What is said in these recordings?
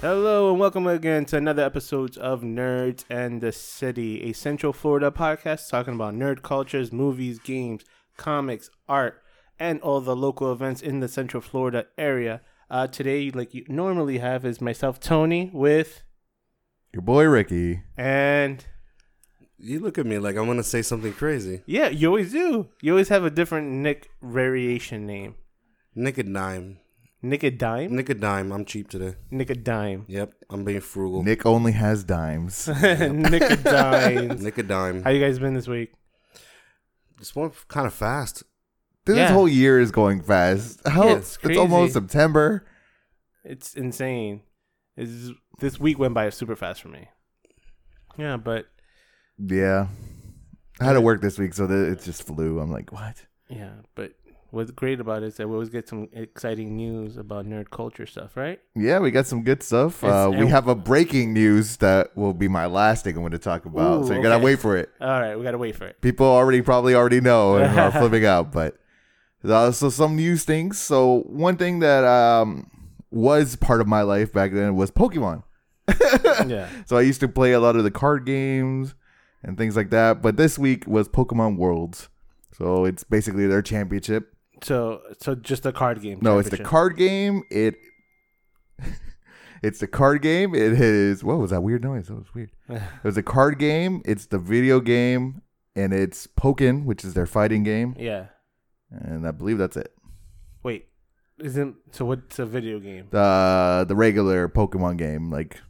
Hello and welcome again to another episode of Nerds and the City, a Central Florida podcast talking about nerd cultures, movies, games, comics, art, and all the local events in the Central Florida area. Uh, today, like you normally have, is myself, Tony, with Your boy Ricky. and You look at me like I'm gonna say something crazy. yeah, you always do. You always have a different Nick variation name. Nick a dime. Nick a dime. Nick a dime. I'm cheap today. Nick a dime. Yep, I'm being frugal. Nick only has dimes. Nick a dime. Nick a dime. How you guys been this week? This one kind of fast. This Yeah. whole year is going fast. How Yeah, it's, it's crazy. almost September. It's insane. It's, this week went by super fast for me. Yeah, but Yeah. I had to work this week, so that it just flew. I'm like, what? yeah, but what's great about it is that we always get some exciting news about nerd culture stuff, right? Yeah, we got some good stuff. Uh, we have a breaking news that will be my last thing I'm going to talk about. Ooh, so you gotta wait for it. All right, we gotta wait for it. People already probably already know and are flipping out, but uh, so some news things. So one thing that um, was part of my life back then was Pokemon. Yeah, So I used to play a lot of the card games and things like that. But this week was Pokemon Worlds. So it's basically their championship. So so just the card game. No, it's the card game. It it's the card game. It is what was that weird noise? That was weird. It was a card game. It's the video game, and it's Pokken, which is their fighting game. Yeah. And I believe that's it. Wait, isn't so? What's a video game? The the regular Pokemon game, like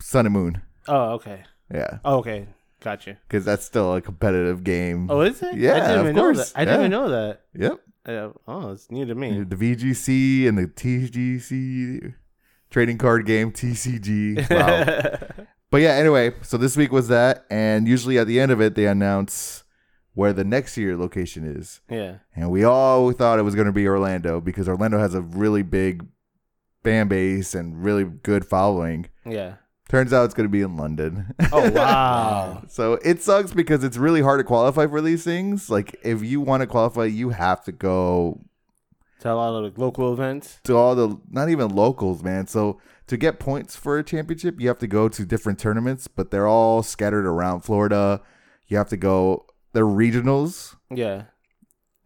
Sun and Moon. Oh, okay. Yeah, Oh, okay, gotcha. because that's still a competitive game. Oh, is it? Yeah, I didn't of even know course. that. I didn't Yeah. even know that. Yep. Uh, oh, it's new to me. The VGC and the TGC trading card game TCG. Wow. but yeah, anyway, so this week was that, and usually at the end of it they announce where the next year location is, yeah. and we all thought it was going to be Orlando because Orlando has a really big fan base and really good following. Yeah. Turns out it's going to be in London. Oh wow. so it sucks because it's really hard to qualify for these things. Like if you want to qualify, you have to go to a lot of like, local events. to all the not even locals, man. So to get points for a championship, you have to go to different tournaments, but they're all scattered around Florida. You have to go. They're regionals. Yeah.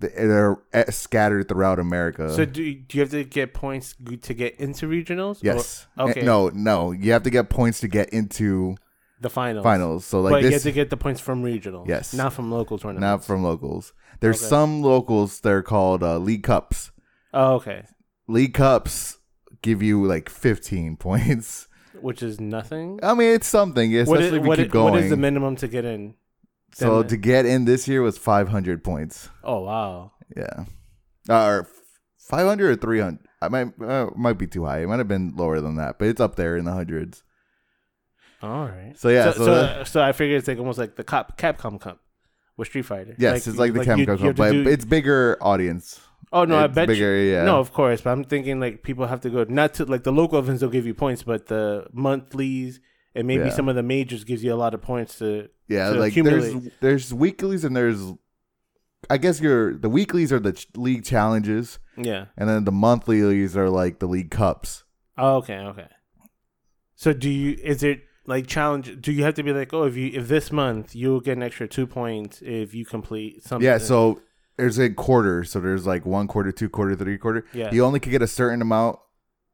They're scattered throughout America. So do you, do you have to get points to get into regionals? Or yes. okay. Eh, No, no. You have to get points to get into the finals. finals. So like but you have to get the points from regionals. Yes. Not from local tournaments. not from locals. There's Okay. some locals. They're called uh, league cups. Oh, okay. League cups give you like 15 points. Which is nothing. I mean, it's something, especially is, if you what keep going. what is the minimum to get in? So to get in this year was 500 points. Oh wow. Yeah. Uh, or 500 or 300. I might uh, might be too high. It might have been lower than that, but it's up there in the hundreds. All right. So yeah, So so, so, so I figured it's like almost like the Cap, Capcom Cup with Street Fighter. yes, it's like the you- Capcom Cup, but do- it's bigger audience. oh no, I it's bet you. yeah. No, of course, but I'm thinking like people have to go not to like the local events. They'll give you points, but the monthlies and maybe Yeah. some of the majors gives you a lot of points to. Yeah, like there's accumulate. there's weeklies and there's I guess your the weeklies are the ch- league challenges Yeah. and then the monthlies are like the league cups. Oh, okay. Okay. So do you? Is it like challenge? Do you have to be like, oh, if you if this month you'll get an extra two points if you complete something? Yeah, so there's a quarter, so there's like one quarter, two quarter, three quarter. yeah. You only can get a certain amount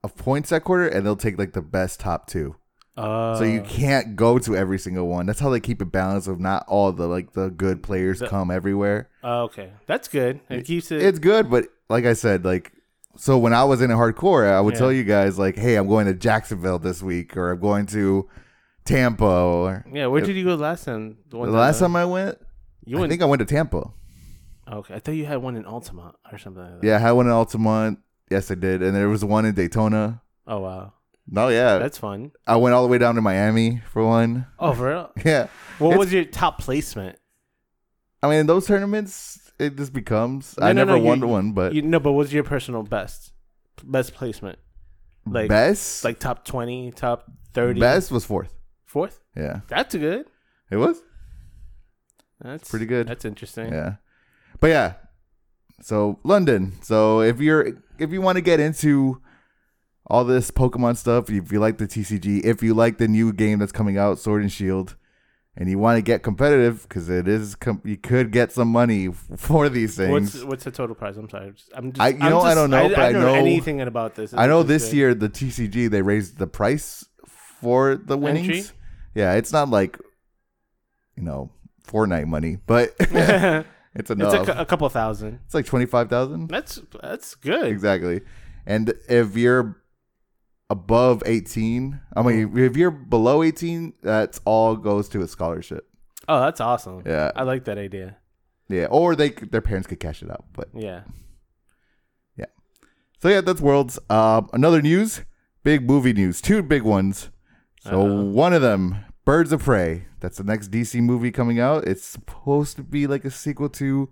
of points that quarter and they'll take like the best top 2. Uh, So you can't go to every single one. That's how they keep it balanced. Of not all the like the good players The- come everywhere. Oh, okay, that's good. It keeps it. It's good, but like I said, like so when I was in a hardcore, I would Yeah. tell you guys like, "Hey, I'm going to Jacksonville this week, or I'm going to Tampa." Or yeah. Where did you go last time? the one last time I went, you I think I went to Tampa. okay, I thought you had one in Altamonte or something like that. Yeah, I had one in Altamonte. Yes, I did, and there was one in Daytona. Oh wow, No, yeah, that's fun. I went all the way down to Miami for one. Oh, for real? Yeah, What It's- was your top placement? I mean in those tournaments, it just becomes. I no, never no, won you- one, but You no, but what's your personal best? Best placement, like best, like top twenty, top thirty, best was fourth. fourth. Yeah, That's good. it was. That's Pretty good. That's interesting. Yeah. But yeah. So London. So if you're if you want to get into all this Pokemon stuff. If you like the TCG, if you like the new game that's coming out, Sword and Shield, and you want to get competitive because it is, com- you could get some money for these things. What's what's the total price? I'm sorry. I'm just, I- you I'm know, I don't know, but I don't know- anything about this. I know This year the TCG they raised the price for the winnings. Entry? Yeah, it's not like you know Fortnite money, but it's it's enough. a, cou- a couple thousand. it's like twenty five thousand. That's that's good. Exactly. And if you're above 18, I mean, if you're below 18, that's all goes to a scholarship. Oh, that's awesome. Yeah. I like that idea. Yeah. Or they their parents could cash it out. But Yeah. Yeah. So yeah, that's Worlds. Um, another news, big movie news, two big ones. So Uh-oh. one of them, Birds of Prey. That's the next DC movie coming out. It's supposed to be like a sequel to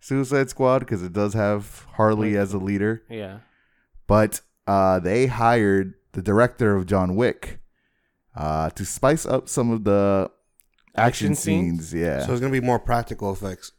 Suicide Squad because it does have Harley as a leader. Yeah. but uh, they hired the director of John Wick uh, to spice up some of the action, Action scenes? scenes. Yeah, So it's gonna be more practical effects.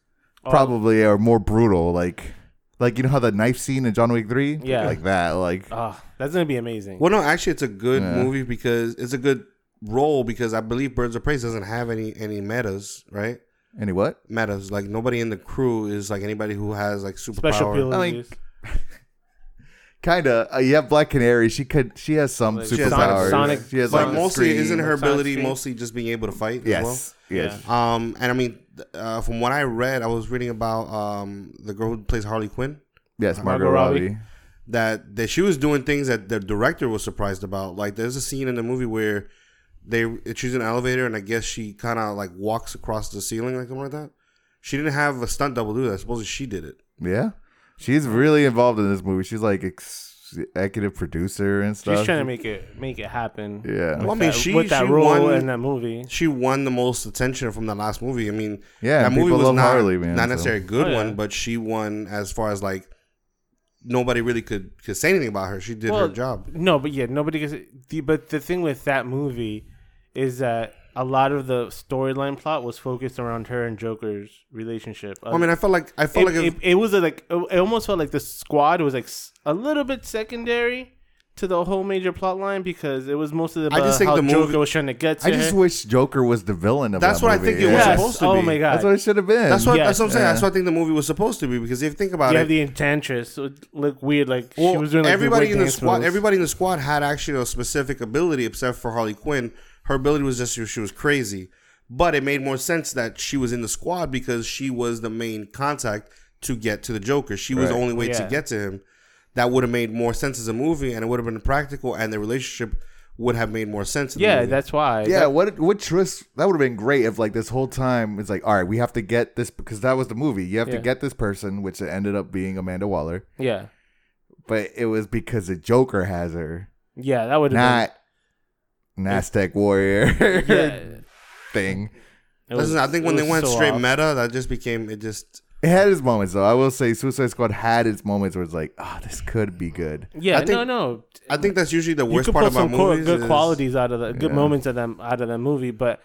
Oh, probably or more brutal, like like you know how the knife scene in John Wick Three, Yeah. like that, like Oh, that's gonna be amazing. Well, no, actually, it's a good Yeah. movie because it's a good role because I believe Birds of Prey doesn't have any any metas, right? any what? Metas like nobody in the crew is like anybody who has like superpower. Special I mean, Kind of. Uh, you have Black Canary. She could. She has some Like superpowers. Sonic- she has But like, mostly, screen. isn't her Sonic ability screen. mostly just being able to fight? As Yes. Yes. Yeah. Um, and I mean, th- uh, from what I read, I was reading about um the girl who plays Harley Quinn. Yes. Margot, Margot Robbie. Robbie. that that she was doing things that the director was surprised about. Like there's a scene in the movie where they she's in an elevator and I guess she kind of like walks across the ceiling like something like that. She didn't have a stunt double do that. Supposedly she did it. Yeah. She's really involved in this movie. She's like executive producer and stuff. She's trying to make it make it happen. Yeah. With Well, I mean, that, she- with that she role won- in that movie. She won the most attention from the last movie. I mean, Yeah, that movie was not, Harley, man, not so- necessarily a good Oh, yeah. one, but she won as far as like nobody really could could say anything about her. She did Well, her job. No, but yeah, nobody gets the but the thing with that movie is that a lot of the storyline plot was focused around her and Joker's relationship. I mean, I felt like I felt it, like it, it was a, like it almost felt like the squad was like a little bit secondary to the whole major plot line because it was mostly about I just think how the movie- Joker was trying to get to I just her. wish Joker was the villain of That's that what I think it was supposed to oh be. oh my god. That's what it should have been. that's what Yes. that's what I'm saying. Yeah. That's what I think the movie was supposed to be because if you think about you it, have the enchantress so it looked weird like she was doing like everybody the in the squad. moves. Everybody in the squad had actually a specific ability, except for Harley Quinn. Her ability was just she was crazy, but it made more sense that she was in the squad because she was the main contact to get to the Joker. She was the only way to get to him. That would have made more sense as a movie, and it would have been practical, and the relationship would have made more sense. In yeah, movie. that's why. Yeah, That- what what twist that would have been great if like this whole time it's like, all right, we have to get this because that was the movie. You have Yeah. to get this person, which ended up being Amanda Waller, yeah, but it was because the Joker has her, yeah. That would have not Aztec warrior. Yeah, thing. It was- Listen, I think it when they was went so straight off. meta, that just became it. Just It had its moments though. I will say Suicide Squad had its moments where it's like, oh, this could be good. Yeah, I think- no, no. I think that's usually the you worst could part pull about some co- movies. good is- qualities out of the good Yeah. moments of them out of the movie, but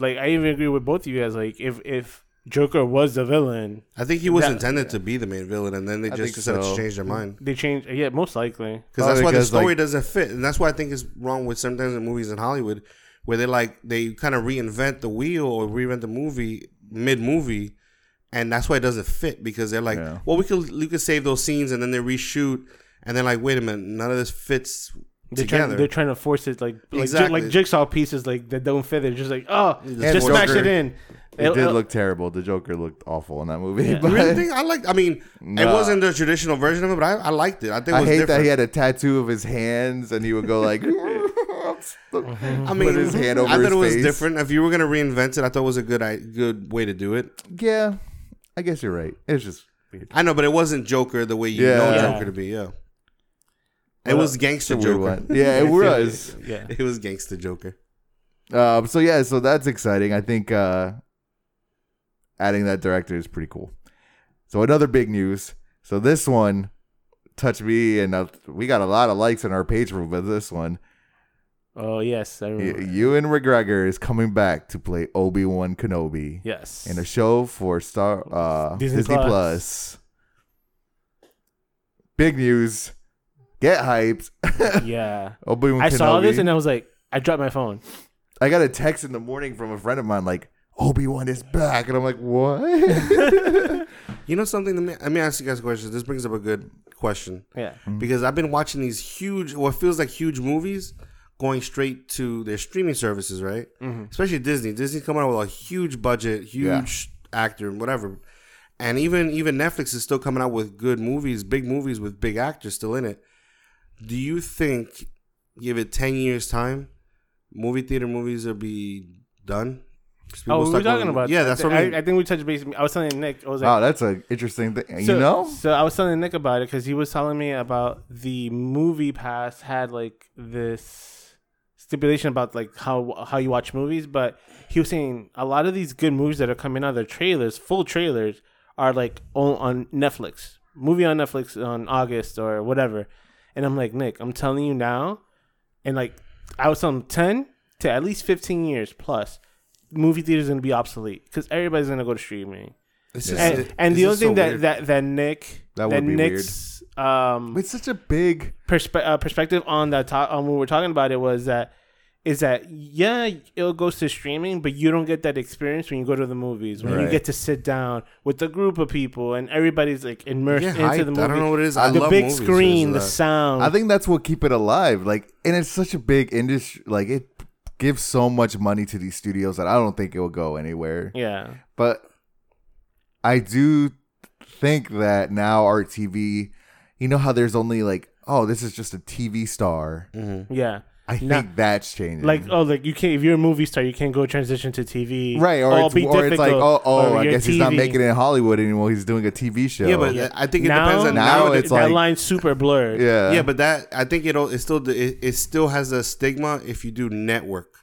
like I even agree with both of you guys. Like if if Joker was the villain, I think he was That- intended to be the main villain, and then they I just decided so. to change their mind. they changed. Yeah, most likely. Because that's why the story like- doesn't fit, and that's why I think it's wrong with sometimes in movies in Hollywood, where they like they kind of reinvent the wheel or reinvent the movie mid movie, and that's why it doesn't fit because they're like, Yeah. well, we could we could save those scenes, and then they reshoot, and they're like, wait a minute, none of this fits They're together. trying, they're trying to force it like like, Exactly. like jigsaw pieces like that don't fit. They're just like oh, Just just, smash it. it in. It, It- did look terrible. The Joker looked awful in that movie. Yeah. But You really think I like? I mean, it wasn't the traditional version of it, but I, I liked it. I think it I hate different. that he had a tattoo of his hands and he would go like. I mean, put his hand over I thought his it was face. different. If you were gonna reinvent it, I thought it was a good i- good way to do it. yeah, I guess you're right. It's just weird. I know, but it wasn't Joker the way you Yeah. know Yeah. Joker to be. Yeah, it Well, was gangster Joker. one. Yeah, it was. Yeah. It was gangster Joker. Um, so yeah, so that's exciting. I think uh, adding that director is pretty cool. So another big news. So this one touched me, and uh, we got a lot of likes on our page for but this one. Oh yes, I remember. Ewan McGregor is coming back to play Obi Wan Kenobi yes. in a show for Star uh, Disney Disney, Plus. Plus. Big news. get hyped. Yeah. Obi Wan I saw this and I was like, I dropped my phone. I got a text in the morning from a friend of mine like Obi Wan is back, and I'm like, what? You know something? Let me, let me ask you guys a question. This brings up a good question Yeah. Mm-hmm. because I've been watching these huge, what feels like huge movies, going straight to their streaming services, right? Mm-hmm. Especially Disney. Disney's coming out with a huge budget, huge actor, whatever. And even even Netflix is still coming out with good movies, big movies with big actors still in it. Do you think, give it ten years time, movie theater movies will be done? Oh, we were talking about. Yeah, that. that's what I, I. I think we touched base. I was telling Nick. I was like, wow, that's an interesting thing. so, you know? So I was telling Nick about it because he was telling me about the movie pass had like this stipulation about like how how you watch movies, but he was saying a lot of these good movies that are coming out, their trailers, full trailers, are like on, on Netflix, movie on Netflix on August or whatever. And I'm like, Nick, I'm telling you now, and like I was telling him ten to at least fifteen years plus, movie theater is gonna be obsolete because everybody's gonna go to streaming. It's just- And, it- and the only just so thing that, weird. that that Nick That that, would be Nick's um It's such a big. perspe- uh, perspective on that to- on when we were talking about it was that is that yeah it goes to streaming but you don't get that experience when you go to the movies when you get to sit down with a group of people and everybody's like immersed Yeah, into hyped. the movie I don't know what it is. I the love big movies, screen the sound I think that's what keep it alive. Like, and it's such a big industry. Like, it gives so much money to these studios that I don't think it will go anywhere. yeah But I do think that now our TV, you know how there's only like, oh, this is just a TV star. Mhm. yeah I Now- think that's changing. like oh like you can't if you're a movie star you can't go transition to TV right, or, Oh, it's, be or it's like, oh, oh, I your guess he's not making it in Hollywood anymore. He's doing a TV show. Yeah, but Yeah. I think it now, depends on Now now. it's that like- line's super blurred yeah, yeah, but that I think it'll it still it, it still has a stigma if you do network.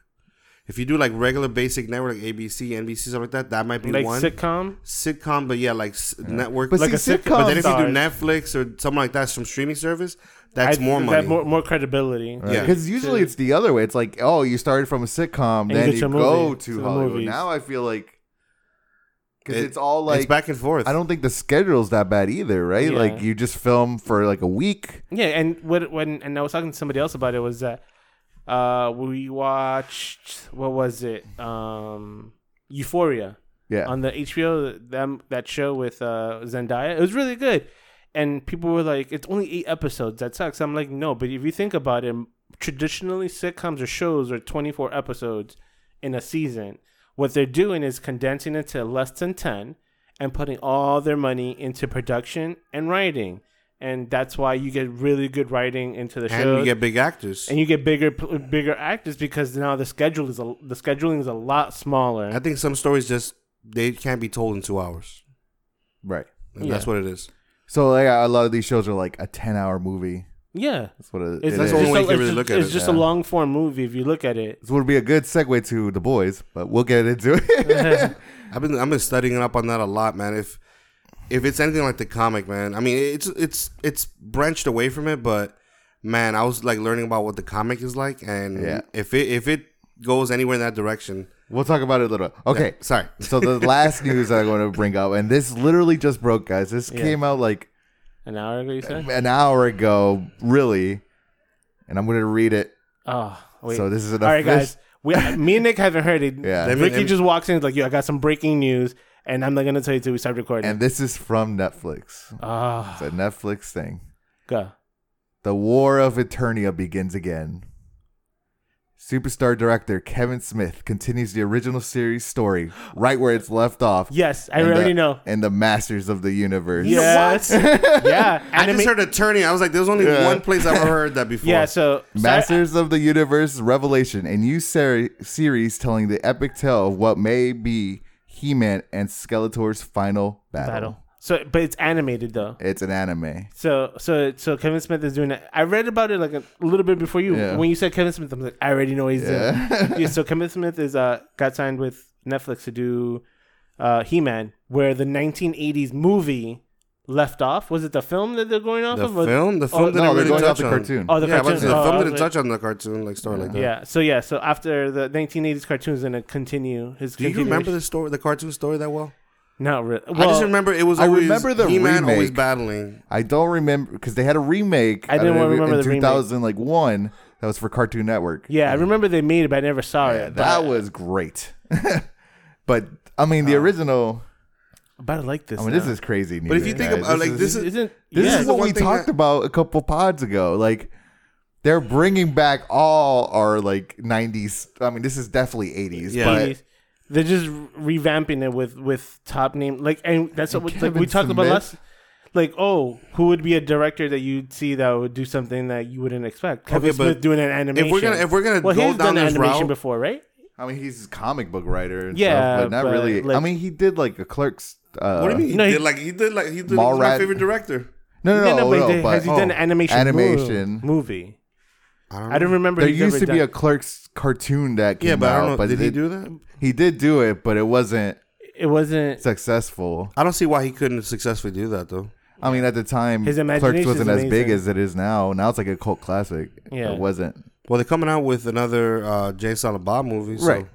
If you do like regular basic network, like ABC, NBC, stuff like that, that might be like one sitcom sitcom. But yeah, like s- network. But like see, a sitcom. But then if you do stars. Netflix or something like that, some streaming service, that's I- more that money. more, more credibility Yeah. Because usually To- it's the other way. It's like, oh, you started from a sitcom, you then get you to go movie, to, to the Hollywood. movies. Now I feel like because It- it's all like it's back and forth. I don't think the schedule's that bad either, right? Yeah. Like you just film for like a week. Yeah, and what when and I was talking to somebody else about it was that uh we watched what was it um Euphoria Yeah. on the HBO them that show with uh Zendaya. It was really good, and people were like, "It's only eight episodes. That sucks." I'm like, "No," but if you think about it, traditionally sitcoms or shows are 24 episodes in a season. What they're doing is condensing it to less than 10 and putting all their money into production and writing. And that's why you get really good writing into the show. and show you get big actors. and you get bigger bigger actors because now the schedule is a, the scheduling is a lot smaller. I think some stories just they can't be told in two hours. Right. And Yeah. That's what it is. So like a lot of these shows are like a ten hour movie. yeah, That's what it, it's, it That's it's is. only just, way a, you can it's just- at it's it, just yeah. a long form movie if you look at it. This would be a good segue to the boys, but we'll get into it. I've been I've been studying up on that a lot, man. If if it's anything like the comic, man, I mean it's it's it's branched away from it, but man, I was like learning about what the comic is like, and Yeah. if it if it goes anywhere in that direction, we'll talk about it a little. bit. Okay. sorry, So the last news I'm going to bring up, and this literally just broke, guys. This Yeah. came out like An hour ago, you said? an hour ago, really. And I'm going to read it. Oh, wait. So this is an All right, offic- guys. We, me and Nick haven't heard it. Yeah. Ricky just walks in like, "Yo, I got some breaking news," and I'm not gonna tell you till we start recording. And this is from Netflix. Ah, It's a Netflix thing. go. The War of Eternia begins again. Superstar director Kevin Smith continues the original series story right where it's left off. Yes, I And the- already know. And the Masters of the Universe. Yes. yeah. I Anime- just heard Eternia. I was like, there's only Yeah. one place I've ever heard that before. Yeah. So so I- Masters of the Universe Revelation, a new seri- series telling the epic tale of what may be He-Man and Skeletor's final battle. battle. So, but it's animated though. It's an anime. So, so, so Kevin Smith is doing it. I read about it like a little bit before you. Yeah. When you said Kevin Smith, I'm like, I already know he's Yeah. doing. yeah, so Kevin Smith is uh got signed with Netflix to do uh He Man, where the 1980s movie left off. Was it the film that they're going off the of? or- film, the oh, film Oh, didn't no, they're really going off touch the on. cartoon. Oh, the yeah, but cartoon. the Oh, film I didn't like- touch on the cartoon like story like that. Yeah. So yeah. So after the 1980s cartoon is gonna continue his. Do you remember the story, the cartoon story that well? Not really. I just remember it was I always remember the He-Man always battling. I don't remember because they had a remake. I didn't out of remember in the remake. 2000 like one that was for Cartoon Network. Yeah, I remember they made it, but I never saw Yeah, it. that but- was great. but I mean, the original. I'm about like this. I mean, now. this is crazy. But if you think guys. about like this is isn't This yeah, is what we talked that- about a couple pods ago. Like they're bringing back all our like '90s. I mean, this is definitely '80s. Yeah. but 80s. They're just revamping it with with top name like, and that's what And like, we Kevin talked about last. Like, oh, who would be a director that you'd see that would do something that you wouldn't expect? Kevin Okay, but Smith doing an animation. if we're gonna if we're gonna well, go he's down done this animation route, before, right? I mean, he's a comic book writer. And Yeah, stuff, but not but, really. I mean, he did like a Clerks. Uh, what do you mean? He No, he- did like he did like he did. He's my Mallrat- favorite director. No, no, Yeah, no, but no. he- but has he done oh, an animation animation. mo- movie? I don't, I don't remember. there he's used ever to be done- a Clerks cartoon that came Yeah, but I out. don't know. But did he it- do that? He did do it, but it wasn't It wasn't. successful. I don't see why he couldn't successfully do that though. I mean, at the time, His Clerks imagination's wasn't as big amazing. as it is now. Now it's like a cult classic. Yeah. It wasn't. Well, they're coming out with another uh, Jay Silent Bob movie, so Right.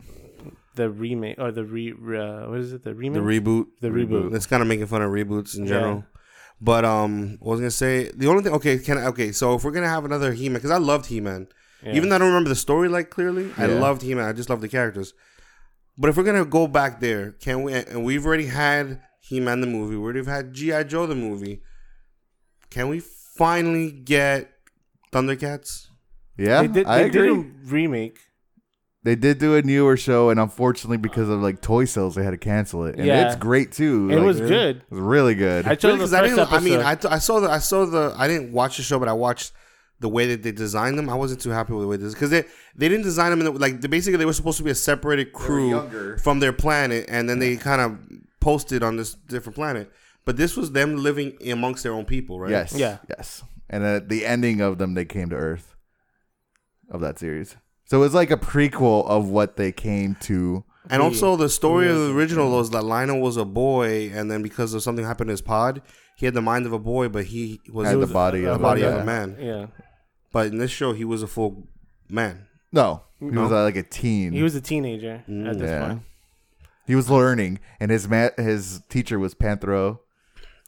The remake or the re uh, what is it the remake the reboot. the reboot It's kind of making fun of reboots in Yeah. general. But um, what was gonna say? The only thing, okay, can I, okay, so if we're gonna have another He Man, because I loved He Man, Yeah. even though I don't remember the story like clearly, I Yeah. loved He Man. I just love the characters. But if we're gonna go back there, can we? And we've already had He Man the movie. We already had GI Joe the movie. Can we finally get Thundercats? Yeah, they did I agree. did a remake They did do a newer show, and unfortunately, because of like toy sales, they had to cancel it. And Yeah. it's great too. it Like, was good. it was really good. I chose the Because first I didn't. episode I mean, I, I saw the. I saw the. I didn't watch the show, but I watched the way that they designed them. I wasn't too happy with the way this because they they didn't design them in the, like they, basically they were supposed to be a separated crew younger. from their planet, and then they kind of posted on this different planet. But this was them living amongst their own people, right? Yes. Yeah. Yes. And at the ending of them, they came to Earth. Of that series, so it was like a prequel of what they came to. And also the story of the original was that Lion-O was a boy, and then because of something happened to his pod, he had the mind of a boy, but he was Had the the body a of body a, of a man. yeah But in this show, he was a full man. No, he No? was uh, like a teen. he was a teenager at this yeah. point He was learning, and his ma- his teacher was Panthro.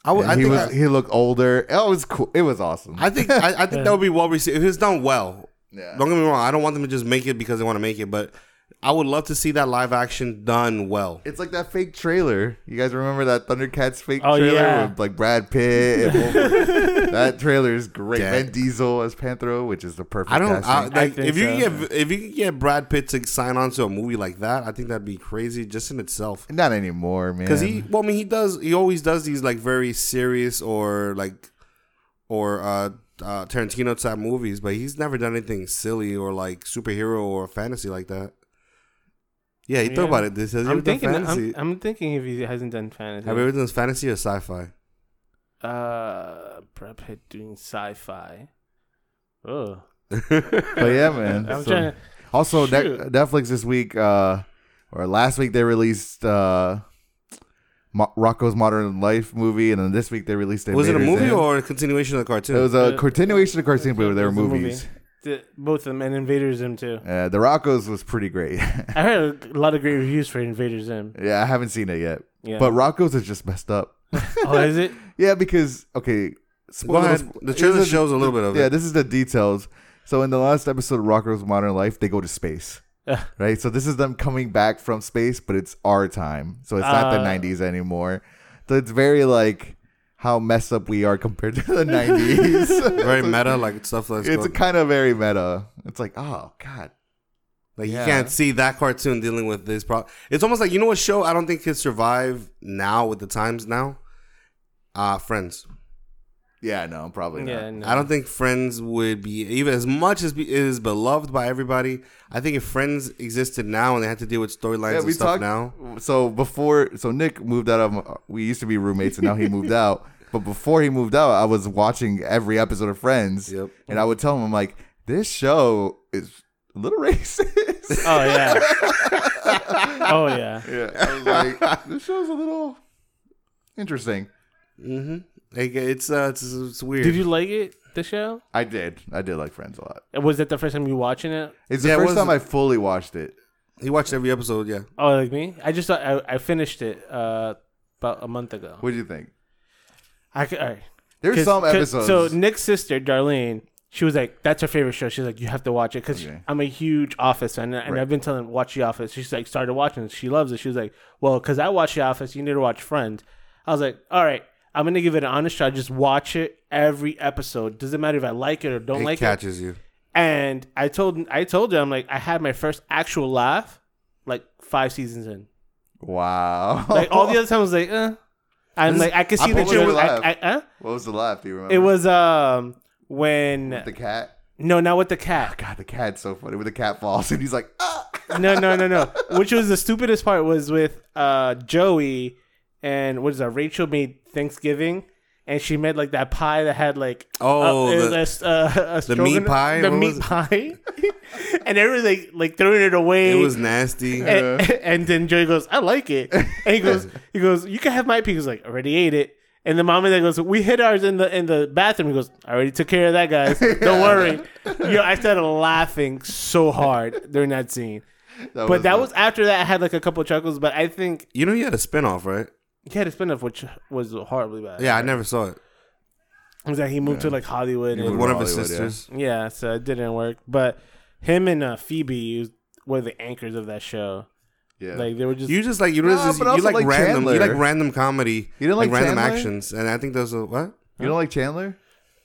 I, would, and I he think was I- he looked older. It was cool. It was awesome. I think I, I think that would be well received if it's done well. Yeah. Don't get me wrong. I don't want them to just make it because they want to make it, but I would love to see that live action done well. It's like that fake trailer. You guys remember that Thundercats fake Oh, trailer yeah. with like Brad Pitt? And Wolverine? that trailer is great. Dead. Vin Diesel as Panthro, which is the perfect. I don't I, like think if you so. can get if you can get Brad Pitt to sign on to a movie like that. I think that'd be crazy just in itself. Not anymore, man. Because he, well, I mean, he does. He always does these like very serious or like or uh, uh Tarantino type movies, but he's never done anything silly or like superhero or fantasy like that. Yeah, you Yeah. thought about it. This has he I'm ever done thinking fantasy? I'm, I'm thinking if he hasn't done fantasy Have you ever done fantasy or sci-fi? uh Brad Pitt doing sci-fi oh but yeah, man. I'm So- trying to also, ne- Netflix this week uh, or last week they released uh, Mo- Rocko's Modern Life movie, and then this week they released. It. Was it a movie Zim. or a continuation of the cartoon? It was a Uh, continuation of the cartoon, but there were It was a movie. movies. the, both of them and Invader Zim too Uh, the Rocko's was pretty great. I heard a lot of great reviews for Invader Zim yeah, I haven't seen it yet, yeah but Rocko's is just messed up. oh is it Yeah, because okay, Go spoilers- The trailer shows a little bit of Yeah, it. this is the details. So in the last episode of Rocko's Modern Life, they go to space. Right? So this is them coming back from space, but it's our time. So it's not the Uh. 90s anymore. So it's very like how messed up we are compared to the 90s. Very meta, like stuff like it's kind of very meta. It's like, oh god. Like Yeah. you can't see that cartoon dealing with this problem. It's almost like you know what show I don't think could survive now with the times now. Uh Friends. Yeah, no, I probably not. yeah no. I don't think Friends would be even as much as be, is beloved by everybody. I think if Friends existed now and they had to deal with storylines Yeah, and we stuff talked now, So before, so Nick moved out of. We used to be roommates, and now he moved out. But before he moved out, I was watching every episode of Friends, Yep. and I would tell him, "I'm like, this show is a little racist." oh yeah oh yeah yeah, I was like, this show's a little interesting. hmm like, it's uh, it's, it's weird. did you like it the show I did, I did like Friends a lot. was that the first time you watching it It's the Yeah, it first was- time I fully watched it. He watched every episode. Yeah, Oh, like me? I just thought I, I finished it uh about a month ago. What do you think? I could, all right. There's 'Cause- some 'cause- episodes. So Nick's sister Darlene, she was like, "That's her favorite show." She's like, "You have to watch it because Okay. I'm a huge Office fan, and Right. I've been telling her, watch The Office." She's like, started watching it. She loves it. She was like, "Well, because I watch The Office, you need to watch Friends." I was like, "All right, I'm gonna give it an honest try. Just watch it every episode. Doesn't matter if I like it or don't it like it." It catches you. And I told I told her I'm like, I had my first actual laugh like five seasons in. wow. Like all the other times, I was like, eh. I'm This- like, I could see joke. your. I, I, huh? what was the laugh? Do you remember? It was um when the cat. no, not with the cat. God, the cat's so funny. When the cat falls and he's like, ah. No, no, no, no. Which was the stupidest part was with uh Joey and what is that? Rachel made Thanksgiving. And she made like that pie that had like Oh, uh, the- uh, uh, a the meat pie? the What meat pie, and everyone like like throwing it away. It was nasty. and, and then Joey goes, I like it. And he goes, he goes, you can have my. He's like, already ate it. And the mom and dad goes, we hid ours in the in the bathroom. He goes, I already took care of that, guys. Don't worry. Yo, I started laughing so hard during that scene. But that was after that. I had like a couple of chuckles. But I think You know, you had a spinoff, right? He had a spinoff, which was horribly bad. Yeah, I never saw it. it was that he moved to like Hollywood. With And, one of his Hollywood, yeah. sisters. yeah, so it didn't work. But him and uh, Phoebe were the anchors of that show. yeah. Like they were just You just like you know No, this, but you also like, like random you Chandler. like random comedy. You didn't like random Chandler? actions, and I think those are what you don't like Chandler?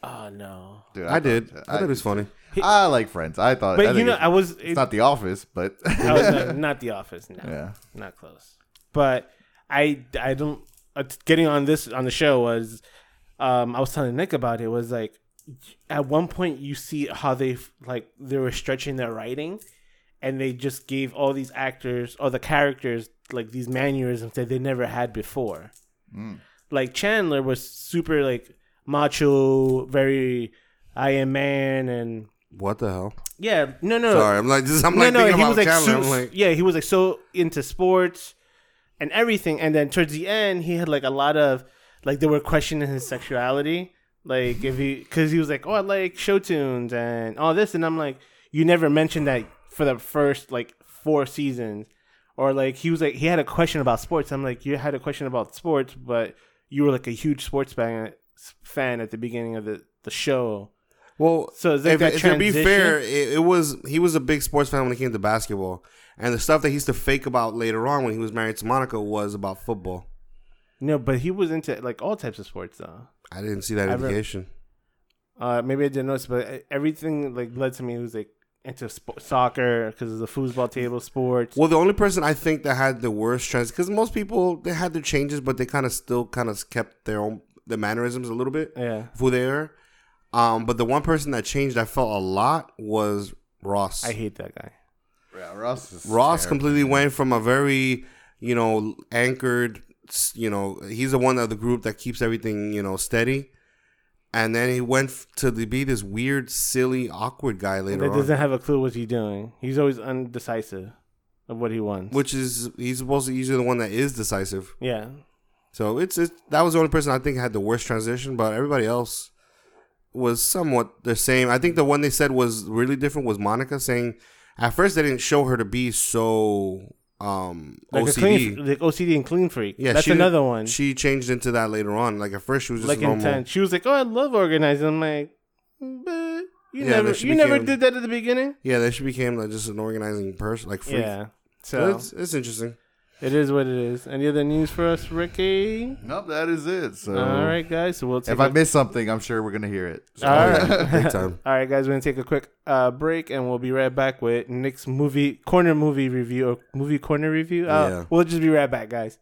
oh no. Dude, I, did. thought- I thought it was funny. I like Friends. I thought. I But think you know, it's, I was it's not The Office, but I was not, not the office. No, yeah. not close. But I I don't uh, getting on this on the show was um I was telling Nick about it was like at one point you see how they like they were stretching their writing and they just gave all these actors or the characters like these mannerisms that they never had before. Mm. Like Chandler was super like macho, very I am man and What the hell? yeah, no no Sorry, I'm like just I'm no, like no, thinking he about was like, Chandler. so, I'm like, yeah, he was like so into sports and everything. And then towards the end, he had like a lot of like they were questioning his sexuality, like if he because he was like, oh, I like show tunes and all this, and I'm like, you never mentioned that for the first like four seasons, or like he was like he had a question about sports. I'm like, you had a question about sports, but you were like a huge sports fan fan at the beginning of the the show. well, So is like if, that if to be fair, it, it was he was a big sports fan when it came to basketball, and the stuff that he used to fake about later on when he was married to Monica was about football. No, but he was into like all types of sports though. I didn't see that I indication. Uh, maybe I didn't notice, but everything like led to me was like into sp- soccer because of the foosball table sports. Well, the only person I think that had the worst trends because most people they had their changes, but they kind of still kind of kept their own the mannerisms a little bit Yeah, who they are. Um, but the one person that changed, I felt a lot, was Ross. I hate that guy. Yeah, Ross is Ross terrible. completely went from a very, you know, anchored, you know, he's the one of the group that keeps everything, you know, steady. And then he went f- to the, be this weird, silly, awkward guy later on. That on. doesn't have a clue what he's doing. He's always undecisive of what he wants. Which is, he's supposed to, he's the one that is decisive. yeah, So it's, it's that was the only person I think had the worst transition, but everybody else was somewhat the same. I think the one they said was really different was Monica saying at first they didn't show her to be so um like OCD. clean, like OCD and clean freak. Yeah, that's another one. She changed into that later on. Like at first, she was just like normal. intense. She was like, "Oh, I love organizing." I'm like, "But you Yeah, never, you never did that at the beginning." Yeah, then she became like just an organizing person, like freak. Yeah. So So it's, it's interesting. It is what it is. Any other news for us, Ricky? Nope, that is it. So All right, guys. So we'll take if a I miss something, I'm sure we're gonna hear it. So- All yeah, big time. All right, guys, we're gonna take a quick uh, break, and we'll be right back with Nick's movie corner movie review or movie corner review. Uh, Yeah. We'll just be right back, guys.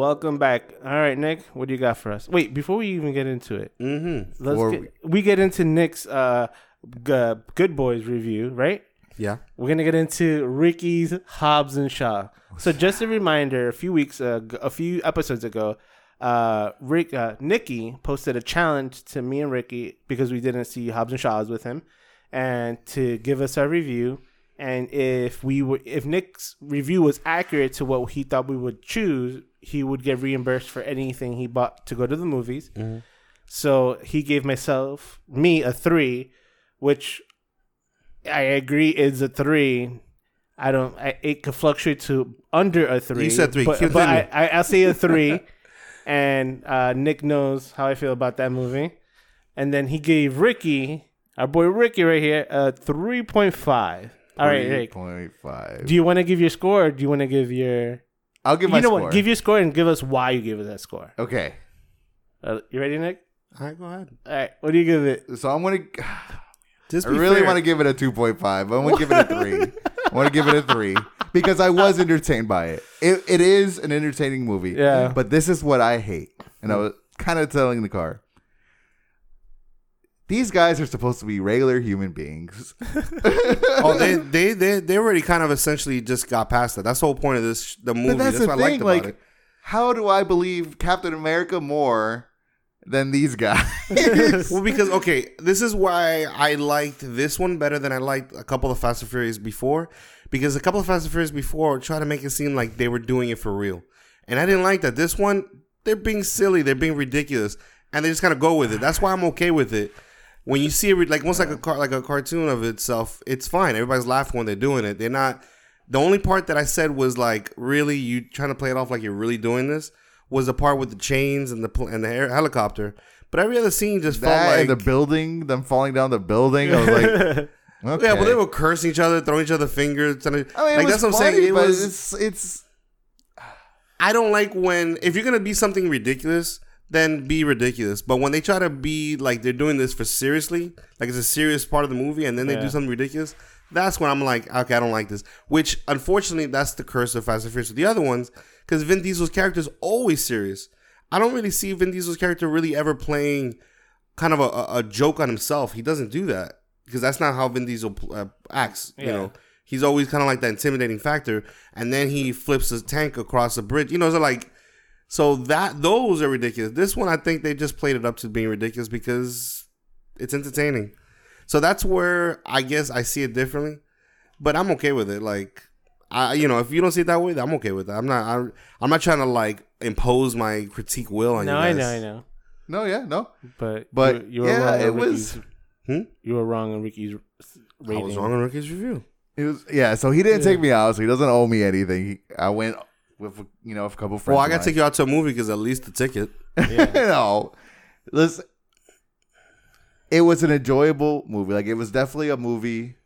Welcome back. All right, Nick, what do you got for us? Wait, before we even get into it, Mm-hmm. let's get, we get into Nick's uh, g- Good Boys review, right? Yeah. We're gonna get into Ricky's Hobbs and Shaw. So just a reminder, a few weeks, uh, a few episodes ago, uh, Rick, uh, Nikki posted a challenge to me and Ricky because we didn't see Hobbs and Shaws with him, and to give us our review. And if we were, if Nick's review was accurate to what he thought we would choose, he would get reimbursed for anything he bought to go to the movies. So he gave myself, me, a three which I agree is a three. I don't. I, it could fluctuate to under a three. said three. but, but I. I, I'll say a three. and uh, Nick knows how I feel about that movie. And then he gave Ricky, our boy Ricky, right here, a three point five. All right, Rick. point five. Do you want to give your score, or do you want to give your? I'll give my you know score. what? Give your score and give us why you gave us that score. okay, Uh, you ready, Nick? All right, go ahead. All right. What do you give it? so I'm gonna. Just I really want to give it a two point five. I'm gonna give it a three. I want to give it a three because I was entertained by it. It it is an entertaining movie. Yeah. But this is what I hate, and I was kind of telling the car. These guys are supposed to be regular human beings. oh, they, they they they already kind of essentially just got past that. That's the whole point of this the movie. But that's, the what I liked thing. about Like, it. how do I believe Captain America more than these guys? Well, because okay, this is why I liked this one better than I liked a couple of Fast and Furious before. Because a couple of Fast and Furious before tried to make it seem like they were doing it for real, and I didn't like that. This one, they're being silly, they're being ridiculous, and they just kind of go with it. That's why I'm okay with it. When you see it, like almost like a car, like a cartoon of itself, it's fine. Everybody's laughing when they're doing it. They're not. The only part that I said was like, really, you trying to play it off like you're really doing this was the part with the chains and the and the air, helicopter. But every other scene just felt that like and the building, them falling down the building. I was like, okay. yeah, but they were cursing each other, throwing each other fingers. I mean, like that's what I'm saying. It was. it's it's I don't like when if you're gonna be something ridiculous, then be ridiculous. But when they try to be like they're doing this for seriously, like it's a serious part of the movie, and then they Yeah. do something ridiculous, that's when I'm like, okay, I don't like this. Which unfortunately, that's the curse of Fast and Furious with the other ones, because Vin Diesel's character is always serious. I don't really see Vin Diesel's character really ever playing kind of a, a, a joke on himself. He doesn't do that because that's not how Vin Diesel uh, acts. You know, he's always kind of like that intimidating factor, and then he flips his tank across a bridge. You know, so like, so that those are ridiculous. This one, I think they just played it up to being ridiculous because it's entertaining. So that's where I guess I see it differently, but I'm okay with it. Like, I you know, if you don't see it that way, I'm okay with that. I'm not. I'm, I'm not trying to like impose my critique will on No, you. No, I guys. know, I know. no, yeah, no. But But, you, you were yeah, wrong. it was- Ricky's, Hmm? You were wrong on Ricky's I was wrong on Ricky's review. It was yeah. So he didn't Yeah. take me out, so he doesn't owe me anything. He, I went with you know a couple friends. Well, I got to take you out to a movie because at least the ticket. Yeah. no, listen. It was an enjoyable movie. Like it was definitely a movie.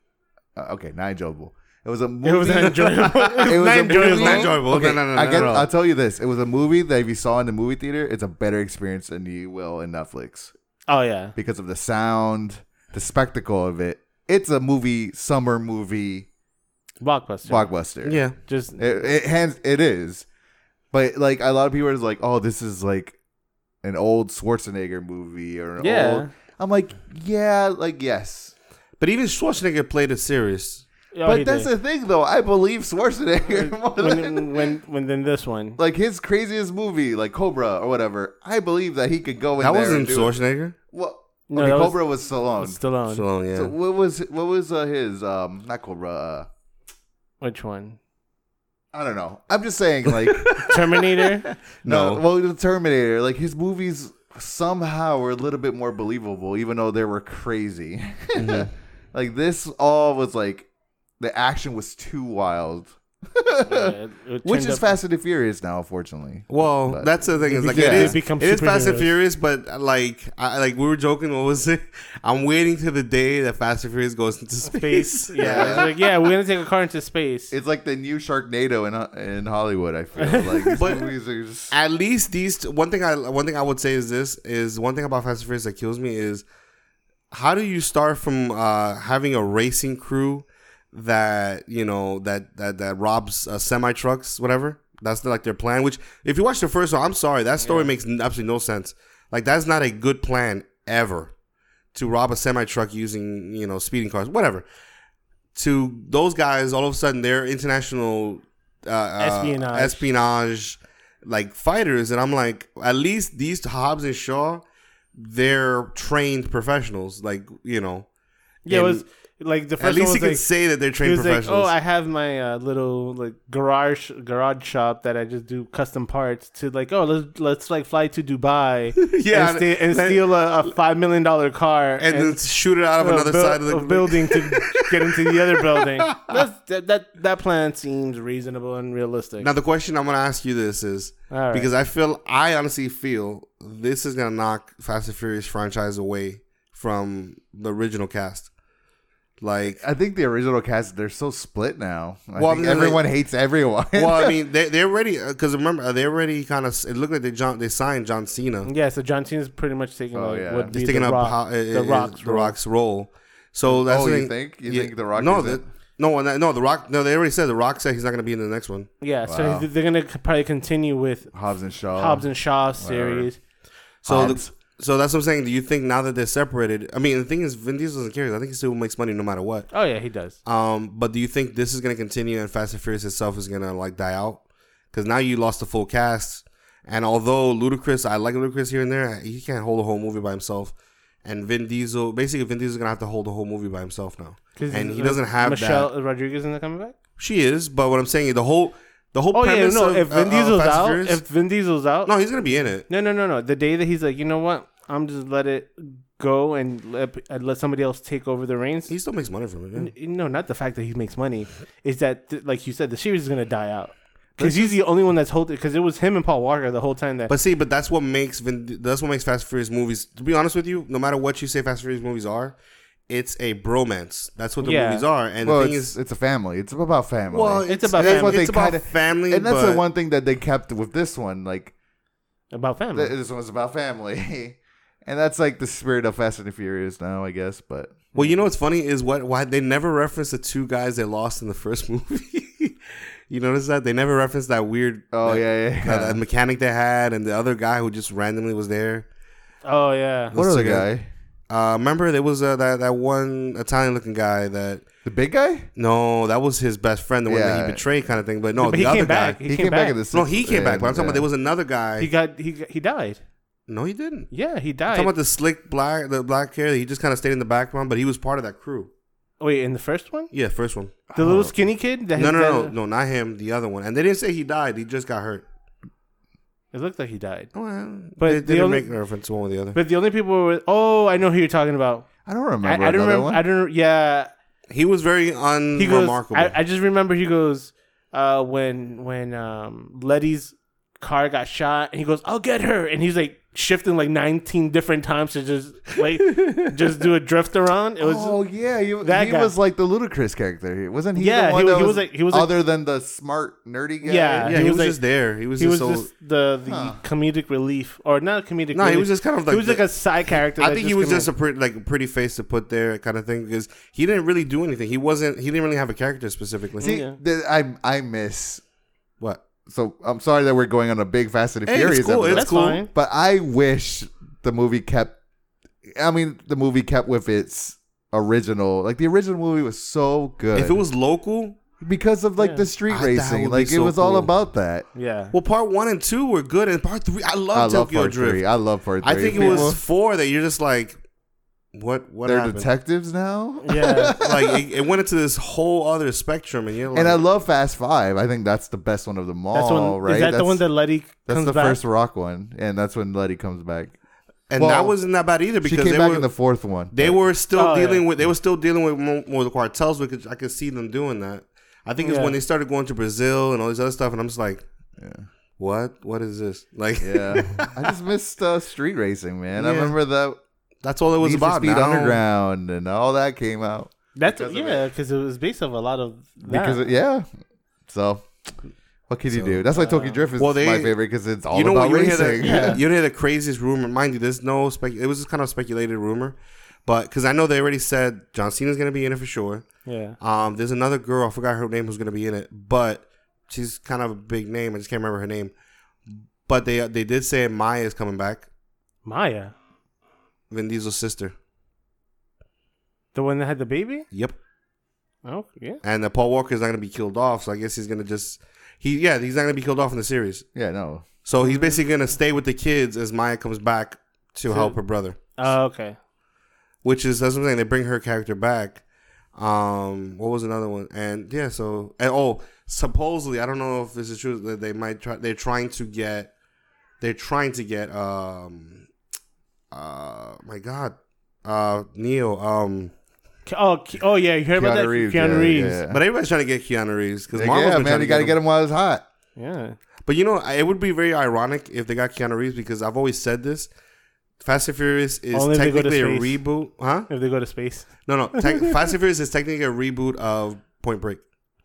Uh, okay, not enjoyable. It was a movie. It was enjoyable. It was not a enjoyable. It was not enjoyable. Okay, No, no, no, I get, no, I'll tell you this: it was a movie that if you saw in the movie theater, it's a better experience than you will in Netflix Oh yeah. because of the sound, the spectacle of it. It's a movie, summer movie, Blockbuster. blockbuster. Yeah. Just It, it hands it is, but like a lot of people are like, "Oh, this is like an old Schwarzenegger movie," or an Yeah. old. I'm like, yeah, like yes, But even Schwarzenegger played it serious. oh, but that's did. the thing, though. I believe Schwarzenegger more than when when when then this one. like his craziest movie, like Cobra or whatever. I believe that he could go in That there. wasn't and do it. Schwarzenegger. Well, No, okay, that was- Cobra was Stallone. Stallone. So yeah. So what was what was uh, his um not Cobra? Uh, Which one? I don't know. I'm just saying like Terminator. no. Well, the Terminator, like his movies somehow were a little bit more believable, even though they were crazy. Mm-hmm. like this all was like the action was too wild, Uh, it which is up- Fast and the Furious now, unfortunately. Well, But- that's the thing. Is like Yeah. it is. They become It is Fast and superheroes. Furious, but uh, like, I, like we were joking. What was it? I'm waiting to the day that Fast and Furious goes into space. space. Yeah, it's like yeah, we're gonna take a car into space. It's like the new Sharknado in in Hollywood. I feel like these But- movies are just At least these. T- one thing I one thing I would say is this is one thing about Fast and Furious that kills me is how do you start from uh, having a racing crew that you know that that that robs uh, semi trucks whatever. That's like their plan which if you watch the first one i'm sorry that story makes absolutely no sense. Like that's not a good plan ever to rob a semi truck using you know speeding cars whatever. To those guys all of a sudden they're international uh, uh, Espionage. espionage like fighters and i'm like at least these hobbs and shaw they're trained professionals like you know. Yeah, it was like the first At least one you was can say that they're he trained was like, professionals. "Oh, I have my uh, little like garage garage shop that I just do custom parts." To like, "Oh, let's let's like fly to Dubai yeah, and, ste- and steal a, a five million dollar car and, then shoot it out of another buil- side of the building to get into the other building." That's, that that that plan seems reasonable and realistic. Now the question I'm gonna ask you this is right. because I feel I honestly feel this is gonna knock Fast and Furious franchise away from the original cast. Like, I think the original cast they're so split now. I Well, I think mean, everyone hates everyone. well, I mean, they they already uh, because remember uh, they already kind of it looked like they John they signed John Cena. yeah, so John Cena's pretty much taking Oh, like, yeah. would He's taking the up rock, how, uh, the Rock's the. Rock's role. So oh, that's oh, the you thing. think you Yeah. think the Rock? No, is the, it? no, and that- no. The Rock. No, they already said the Rock said he's not going to be in the next one. Yeah, Wow. so they're gonna probably continue with Hobbs and Shaw. Hobbs and Shaw series. So, the, Hobbs. So that's what I'm saying. Do you think now that they're separated? I mean, the thing is, Vin Diesel doesn't care. I think he still makes money no matter what. Oh yeah, he does. Um, but do you think this is going to continue and Fast and Furious itself is going to like die out? Because now you lost the full cast, and although Ludacris, I like Ludacris here and there, he can't hold a whole movie by himself. And Vin Diesel, basically, Vin Diesel is going to have to hold the whole movie by himself now, And he uh, doesn't have Michelle Rodriguez isn't coming back. She is, but what I'm saying is the whole the whole Oh yeah, premise no. of, if Vin uh, Diesel's Fast and out, Furious- if Vin Diesel's out, no, he's gonna be in it. no, no, no, no. The day that he's like, you know what, I'm just let it go and let, and let somebody else take over the reins. He still makes money from it. yeah. No, not the fact that he makes money. Is that th- like you said, the series is gonna die out because he's the only one that's holding. Because it was him and Paul Walker the whole time that. But see, but that's what makes Vin, that's what makes Fast and Furious movies. To be honest with you, no matter what you say, Fast and Furious movies are, it's a bromance. That's what the Yeah. movies are. And well, the thing it's, is, it's a family. It's about family. well, It's about that's family. what they It's about kinda- family, and that's but, the one thing that they kept with this one. Like about family. th- this one's about family, and that's like the spirit of Fast and the Furious now, I guess. But Well, you know what's funny is what why they never referenced the two guys they lost in the first movie. you notice that they never referenced that weird. oh that, yeah, yeah. yeah. that mechanic they had and the other guy who just randomly was there. oh yeah. what other Let's guy? Uh, remember there was uh, that that one Italian looking guy that The big guy? no, that was his best friend, the one that Yeah. he betrayed, kind of thing. But no, but the he other came guy. back. He, He came, back. in the No, he came back. But I'm yeah. talking about there was another guy. he got he got- he died. no, he didn't. Yeah, he died. I'm talking about the slick black, the black hair. He just kind of stayed in the background, but he was part of that crew. Wait, in the first one, Yeah, first one. the little skinny kid. That No, no, that- no, no, not him. The other one. And they didn't say he died. He just got hurt. It looked like he died. Oh, well, But they the didn't only- make a reference to one or the other. But the only people were. Oh, I know who you're talking about. I don't remember I don't remember. one. I don't. Yeah, He was very he goes. unremarkable. I, I just remember he goes uh, when when um, Letty's car got shot, and he goes, "I'll get her," and he's like shifting like 19 different times to just like just do a drift around. It was. oh yeah, he, that he guy. was like the ludicrous character. Wasn't he? Yeah, the one he was- that he was like- he was like- other than the smart nerdy guy. Yeah, yeah, he he, was was, like- just there. He was he just was so. just the the Huh. comedic relief, or not comedic. no, he was just kind of like. he was the- like a side character. I think he was just in. a pretty like pretty face to put there kind of thing because he didn't really do anything. He wasn't. He didn't really have a character specifically. See, Yeah. th- I I miss. what? So I'm sorry that we're going on a big Fast and the Hey, it's Furious. cool, episode, it's That's cool. fine. but I wish the movie kept. I mean, the movie kept with its original. Like the original movie was so good. If it was local, because of like Yeah. the street racing, would be like it so was all about that. Yeah. well, part one and two were good, and part three, I love I love Tokyo part Drift. three. I love part three. I think it was four that you're just like, what? What They're happened? detectives now. Yeah. like it, it went into this whole other spectrum, and you're like, And I love Fast Five. I think that's the best one of them all. That's one. right? Is that the one that Letty That's comes the back? first Rock one, and that's when Letty comes back. and well, that wasn't that bad either She because came they back were in the fourth one. they but- were still Oh, dealing yeah. with they were still dealing with more, more of the cartels because I could see them doing that. I think it's Yeah. when they started going to Brazil and all this other stuff, and I'm just like, Yeah. what? What is this? Like, Yeah, I just missed uh, street racing, man. I remember that that's all it was Need for about. Speed Now- Underground and all that came out That's because yeah, because it was based off a lot of that. because of, yeah. So what can you do? That's why Tokyo uh, Drift is well, they- my favorite because it's all you know about what? You hear, racing. the, yeah. you hear the craziest rumor. Mind you, there's no spec. It was just kind of speculated rumor, but because I know they already said John Cena's gonna be in it for sure. yeah. Um, there's another girl. I forgot her name who's gonna be in it, but she's kind of a big name. I just can't remember her name. But they they did say Maya is coming back. Maya, Vin Diesel's sister. the one that had the baby. Yep. Oh yeah. And uh, Paul Walker is not gonna be killed off, so I guess he's gonna just he yeah he's not gonna be killed off in the series. yeah, no. So he's basically gonna stay with the kids as Maya comes back to So- help her brother. Oh okay. which is that's what I'm saying. They bring her character back. Um, what was another one? And yeah, so and oh, supposedly I don't know if this is true that they might try. They're trying to get. They're trying to get. Um, uh, my God, uh, Neo. Um, Oh, Ke- oh yeah, you heard about that? Keanu Reeves. Keanu yeah, Reeves. yeah. but everybody's trying to get Keanu Reeves because Marvel's yeah, been man, trying you to got to get get him while it's hot. Yeah. But you know, it would be very ironic if they got Keanu Reeves because I've always said this. Fast and Furious is Only if they go to technically a reboot, huh? If they go to space, No, no. Tech Fast and Furious is technically a reboot of Point Break,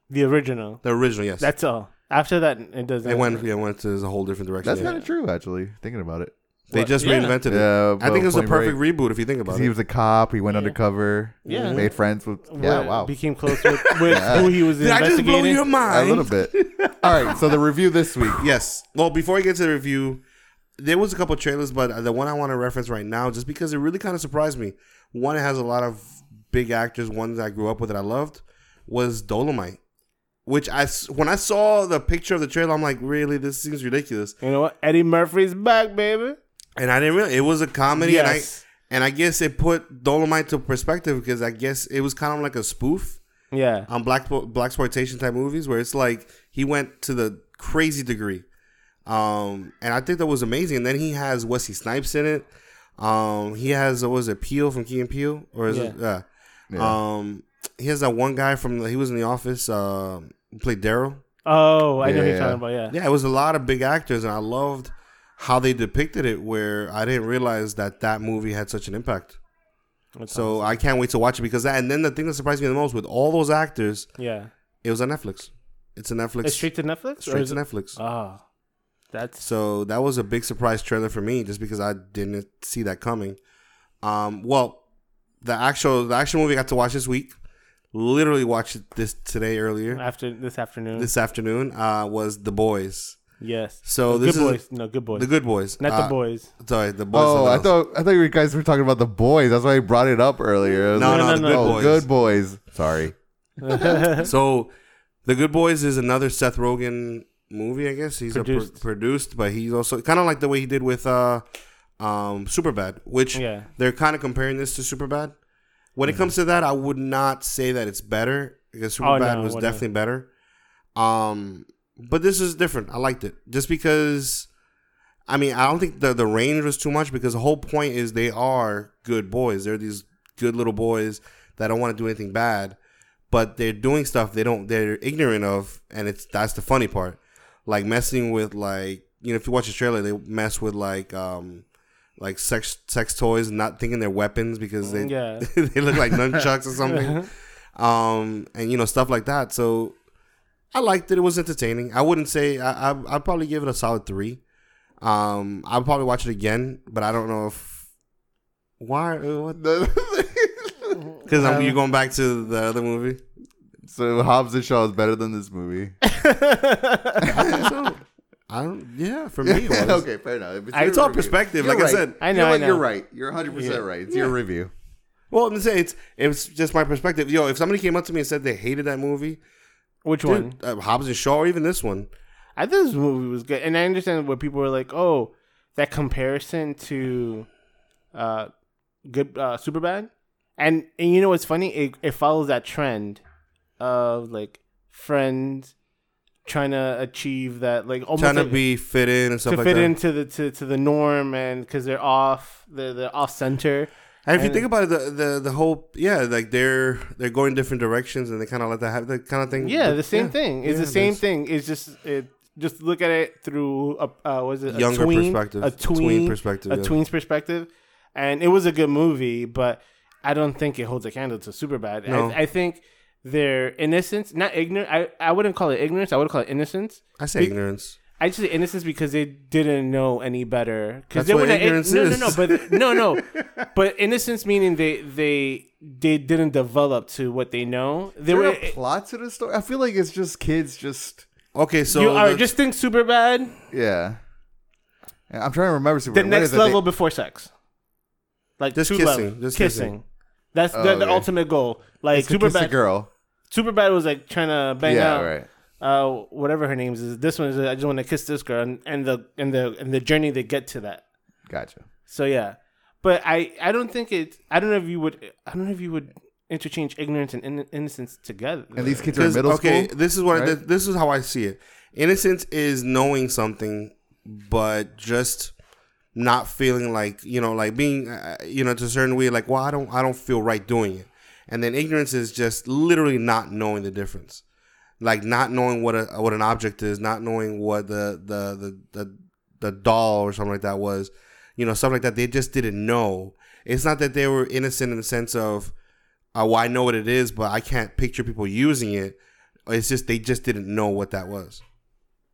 the original. the original. Yes, That's all. After that, it doesn't. it went. Yeah, went to a whole different direction. That's yeah. kind of true, actually. Thinking about it, They What? just Yeah. reinvented it. yeah, I think it was a Point perfect Break. reboot if you think about 'Cause it. He was a cop. He went Yeah. undercover. Yeah. made friends with. Yeah, Went- wow, Became close with, with Yeah. who he was Did I just blow investigating. your a mind? little bit. All right, so the review this week. Yes. Well, before I get to the review, there was a couple trailers, but the one I want to reference right now, just because it really kind of surprised me. One it has a lot of big actors. One that I grew up with that I loved was Dolemite. Which I s- when I saw the picture of the trailer, I'm like, really, this seems ridiculous. You know what? Eddie Murphy's back, baby. And I didn't really. it was a comedy, and I and I guess it put Dolemite to perspective because I guess it was kind of like a spoof Yeah. on black blaxploitation type movies where it's like he went to the crazy degree, um, and I think that was amazing. And then he has Wesley Snipes in it. Um, he has what was it Peele from Key and Peele, or is it yeah. Yeah. Um, he has that one guy from the, he was in the office. Uh, played Daryl. Oh, I know who you're Yeah. talking about. Yeah. Yeah, it was a lot of big actors, and I loved how they depicted it. Where I didn't realize that that movie had such an impact. That's So I can't wait to watch it because that. And then the thing that surprised me the most with all those actors, Yeah. it was on Netflix. It's a Netflix. It's straight to Netflix? straight to it- Netflix. Oh. That's So that was a big surprise trailer for me, just because I didn't see that coming. Um, well, the actual the actual movie I got to watch this week, literally watched this today earlier after this afternoon. this afternoon. Uh, was The Boys. Yes. So The this good is boys. No, good boys. The Good Boys, Not Uh, the boys. Sorry, the boys. Oh, I thought I thought you guys were talking about the boys. That's why I brought it up earlier. I No, like, no, no, the no. Good oh, Boys. good boys. Sorry. So, The Good Boys is another Seth Rogen movie. I guess he's Produced. A pro- produced, but he's also kind of like the way he did with uh, um, Superbad, which Yeah. they're kind of comparing this to Superbad. When it comes to that, I would not say that it's better because Oh, Superbad no, was definitely better. Um, but this is different. I liked it just because. I mean, I don't think the the range was too much because the whole point is they are good boys. They're these good little boys that don't want to do anything bad, but they're doing stuff they don't they're ignorant of, and it's that's the funny part. Like messing with like you know if you watch the trailer, they mess with like um like sex sex toys, not thinking they're weapons because they Yeah. they look like nunchucks or something, um and you know stuff like that. So I liked it. It was entertaining. I wouldn't say I, I I'd probably give it a solid three. Um, I'll probably watch it again, but I don't know if why because Um, you're going back to the other movie. so Hobbs and Shaw is better than this movie. so, I don't. Yeah, for me, it was. okay, fair enough. It's, I- It's all review. perspective. You're like I said, I know, You're, I know. you're right. You're 100 percent right. It's your review. well, I'm gonna say it's it's just my perspective. Yo, if somebody came up to me and said they hated that movie, Which one? dude, uh, Hobbs and Shaw, or even this one, I thought this movie was good, and I understand where people were like, "Oh, that comparison to uh, good uh, Superbad," and and you know what's funny? It it follows that trend of like friends trying to achieve that, like almost trying to like- be fit in and stuff to like fit that. into the to, to the norm, and because they're off, they're they're off center. And if you think about it, the, the the whole yeah, like they're they're going different directions, and they kind of let that have that kind of thing. Yeah, But- the same yeah. thing. It's Yeah, the same thing. It's just it. Just look at it through a uh, was it a Younger tween, perspective. a tween, perspective, a yeah. tween's perspective, and it was a good movie, but I don't think it holds a candle to Superbad. No. I, I think their innocence, not ignorant. I, I wouldn't call it ignorance. I would call it innocence. I say Be- ignorance. I just say innocence because they didn't know any better. Because That's they what were not- ignorance no, no, no, but no, no, but innocence meaning they they they didn't develop to what they know. They There were. a plot to the story. I feel like it's just kids just Okay, so you are just think super bad. Yeah, I'm trying to remember. Super the what next is it? level before sex. Like Just two kissing, levels. just kissing. kissing. That's Oh, the, the okay. ultimate goal. Like It's to kiss a Superbad. girl. Was like trying to bang yeah, out right. Uh whatever her name is. This one is I just want to kiss this girl and, and the and the and the journey they get to that. Gotcha. So yeah, but I I don't think it. I don't know if you would. I don't know if you would interchange ignorance and in- innocence together. And these kids are in 'Cause, middle okay, school. this is what right? th- this is how I see it. Innocence is knowing something, but just not feeling like you know, like being uh, you know to a certain way, like well, I don't I don't feel right doing it. And then ignorance is just literally not knowing the difference, like not knowing what a what an object is, not knowing what the the the the, the doll or something like that was, you know, stuff like that. They just didn't know. It's not that they were innocent in the sense of, uh, well, I know what it is, but I can't picture people using it. It's just they just didn't know what that was.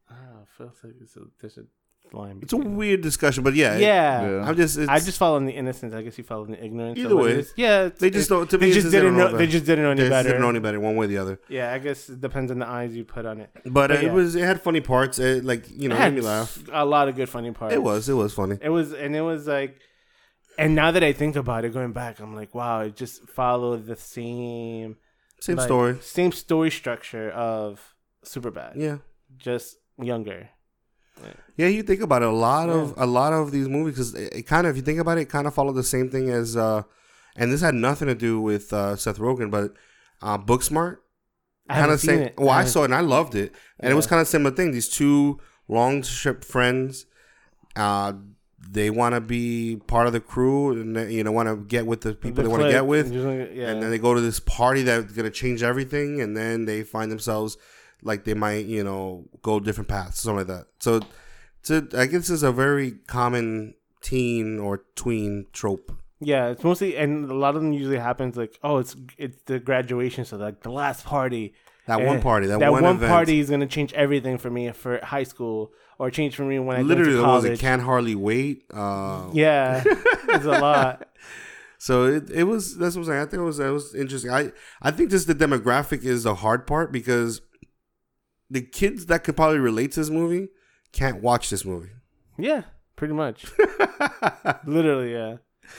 Oh, it feels like it's a, there's a line. It's a weird discussion, but yeah, yeah. Yeah. I'm just it's, I just follow in the innocence. I guess you follow in the ignorance. Either way. is. yeah. they just don't. To they just didn't know. They just didn't know any They better. didn't know any better, one way or the other. Yeah, I guess it depends on the eyes you put on it. But, But uh, it yeah. was it had funny parts. It like you know It made me laugh. A lot of good funny parts. It was it was funny. It was, and it was like, and now that I think about it, going back, I'm like, wow, it just followed the same Same like, story. same story structure of Superbad, Yeah. just younger. Yeah, you think about it. A lot of a lot of these movies, because it, it kind of, if you think about it, it kind of followed the same thing as, uh and this had nothing to do with uh Seth Rogen, but uh Booksmart. I Kind of same. it. Well, I haven't- saw it and I loved it, and it was kind of similar thing. These two long ship friends, uh, they want to be part of the crew, and they, you know, want to get with the people they want to get with, yeah. and then they go to this party that's gonna change everything, and then they find themselves like they might, you know, go different paths, something like that. So, to, I guess it's a very common teen or tween trope. Yeah, it's mostly, and a lot of them usually happens like, oh, it's it's the graduation, so like the last party. That one Eh, party, that, that one, one, party is gonna change everything for me for high school, or change for me when I literally go the to ones that college. can't hardly wait. Uh, Yeah, it's a lot. So it, it was that's what I'm saying. I think it was that was interesting. I I think just the demographic is the hard part because the kids that could probably relate to this movie can't watch this movie. Yeah, pretty much. Literally, yeah.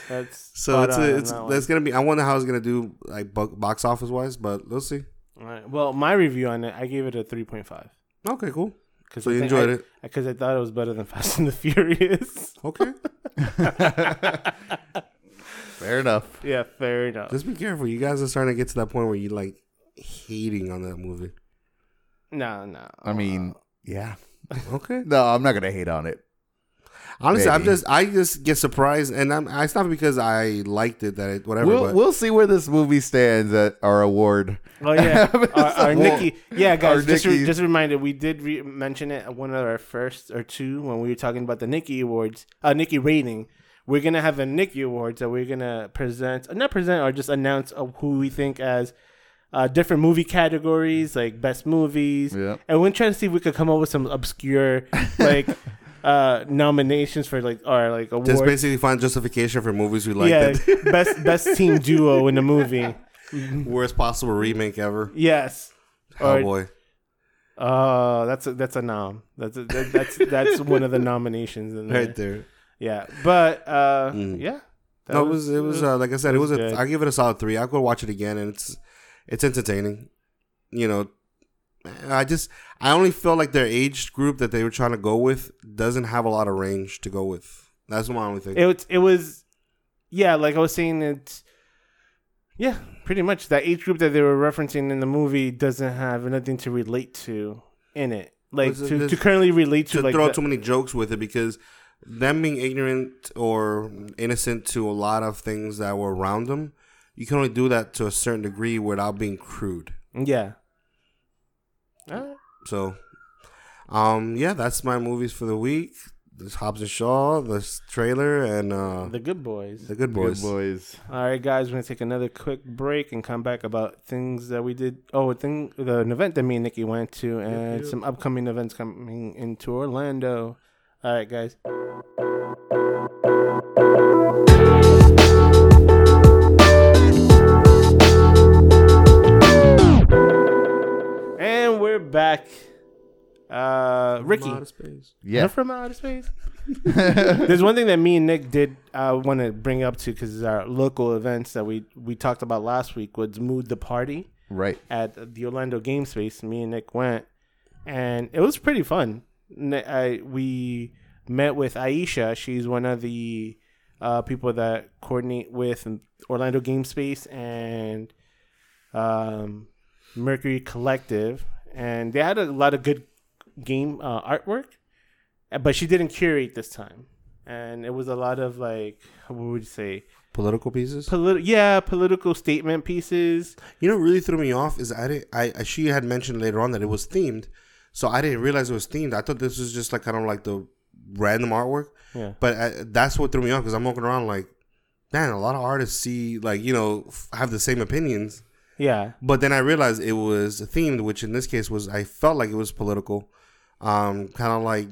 That's So it's a, it's that that's gonna be. I wonder how it's gonna do like box office wise, but we'll see. All right. Well, my review on it, I gave it a three point five Okay, cool. because So you enjoyed it. because I thought it was better than Fast and the Furious. Okay, Fair enough. yeah, fair enough. just be careful. You guys are starting to get to that point where you like hating on that movie. No, no. I mean, yeah. Okay. No, I'm not gonna hate on it. Honestly, I'm just I just get surprised, and I'm it's not because I liked it that it whatever. We'll but we'll see where this movie stands at our award. Oh yeah, our, our Nikki. Yeah, guys, our just re- just a reminder, we did re- mention it at one of our first or two when we were talking about the Nikki awards, uh, Nikki rating. We're gonna have a Nikki awards that we're gonna present, uh, not present, or just announce of who we think as uh, different movie categories, like best movies, Yeah. and we're trying to see if we could come up with some obscure like uh nominations for like or like awards. just basically find justification for movies we liked. yeah, it. best best team duo in the movie. Worst possible remake ever. Yes. Oh Or- boy. Oh, that's a that's a nom. That's a, that, that's that's one of the nominations in there. Right there. Yeah, but uh, Mm. yeah. that no, it was it was uh, like I said, it was, was a I give it a solid three. I'll go watch it again and it's it's entertaining. You know, I just I only felt like their age group that they were trying to go with doesn't have a lot of range to go with. That's my only thing. it was it was yeah, like I was saying it. Yeah, pretty much that age group that they were referencing in the movie doesn't have nothing to relate to in it. Like to, to currently relate to, to like throw the- too many jokes with it because them being ignorant or innocent to a lot of things that were around them, you can only do that to a certain degree without being crude. yeah. Alright. So, um, yeah, that's my movies for the week. This Hobbs and Shaw, this trailer, and uh, The good boys. the Good Boys. Good boys. All right, guys, we're gonna take another quick break and come back about things that we did. Oh, a thing, the an event that me and Nikki went to, and yep. some upcoming events coming into Orlando. All right, guys. Back. Uh, Ricky, Outer space. Yeah. you're from outer space. There's one thing that me and Nick did uh, want to bring up too, because our local events that we we talked about last week was Mood the Party right. at the Orlando Game Space. Me and Nick went, and it was pretty fun. Ni- I, we met with Aisha. She's one of the uh, people that coordinate with Orlando Game Space and um, Mercury Collective, and they had a lot of good game uh, artwork, but she didn't curate this time, and it was a lot of like what would you say? Political pieces. Politi- yeah, political statement pieces. You know, what really threw me off is I didn't. I, I she had mentioned later on that it was themed, so I didn't realize it was themed. I thought this was just like kind of like the random artwork. Yeah. But I, that's what threw me off because I'm walking around like, man, a lot of artists see like you know f- have the same opinions. Yeah, But then I realized it was themed, which in this case was I felt like it was political, um, kind of like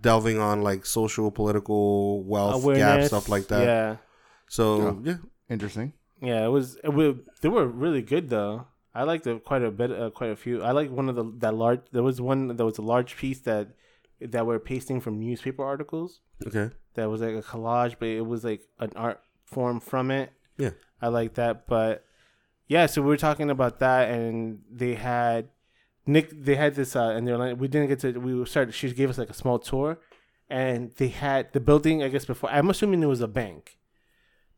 delving on like social, political, wealth gap stuff like that. Yeah, So yeah, Interesting. yeah. It was. It was. They were really good though. I liked it quite a bit. Uh, quite a few. I like one of the that large. There was one. There was a large piece that that were pasting from newspaper articles. okay, That was like a collage, but it was like an art form from it. Yeah. I like that. But yeah, so we were talking about that, and they had Nick. They had this, uh, and they're like, we didn't get to. We started. She gave us like a small tour, and they had the building. I guess before. I'm assuming it was a bank,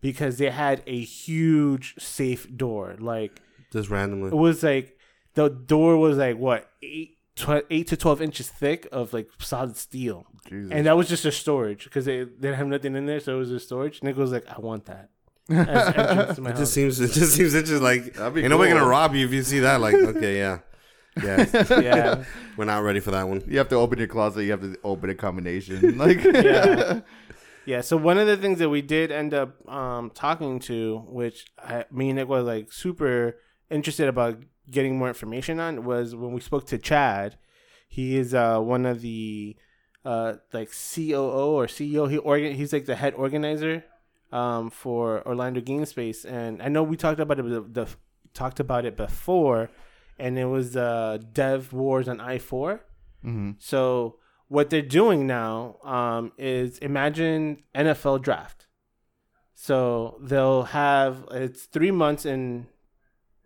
because they had a huge safe door. Like just randomly. it was like the door was like what eight. tw- Eight to twelve inches thick of like solid steel, Jesus. and that was just a storage because they, they didn't have nothing in there, so it was a storage. Nick was like, "I want that." As entrance to my It house. just seems. It just seems. It's just like That'd be ain't nobody cool. gonna rob you if you see that. Like, okay, yeah, yeah, yeah, we're not ready for that one. you have to open your closet. You have to open a combination. Like, Yeah. yeah. So one of the things that we did end up um, talking to, which I, me and Nick was like super interested about getting more information on, was when we spoke to Chad. He is uh, one of the uh, like COO or CEO. He organ. He's like the head organizer um, for Orlando Game Space, and I know we talked about it. The, the talked about it before, and it was uh, Dev Wars on I 4 hmm so what they're doing now um, is imagine NFL draft. So they'll have it's three months in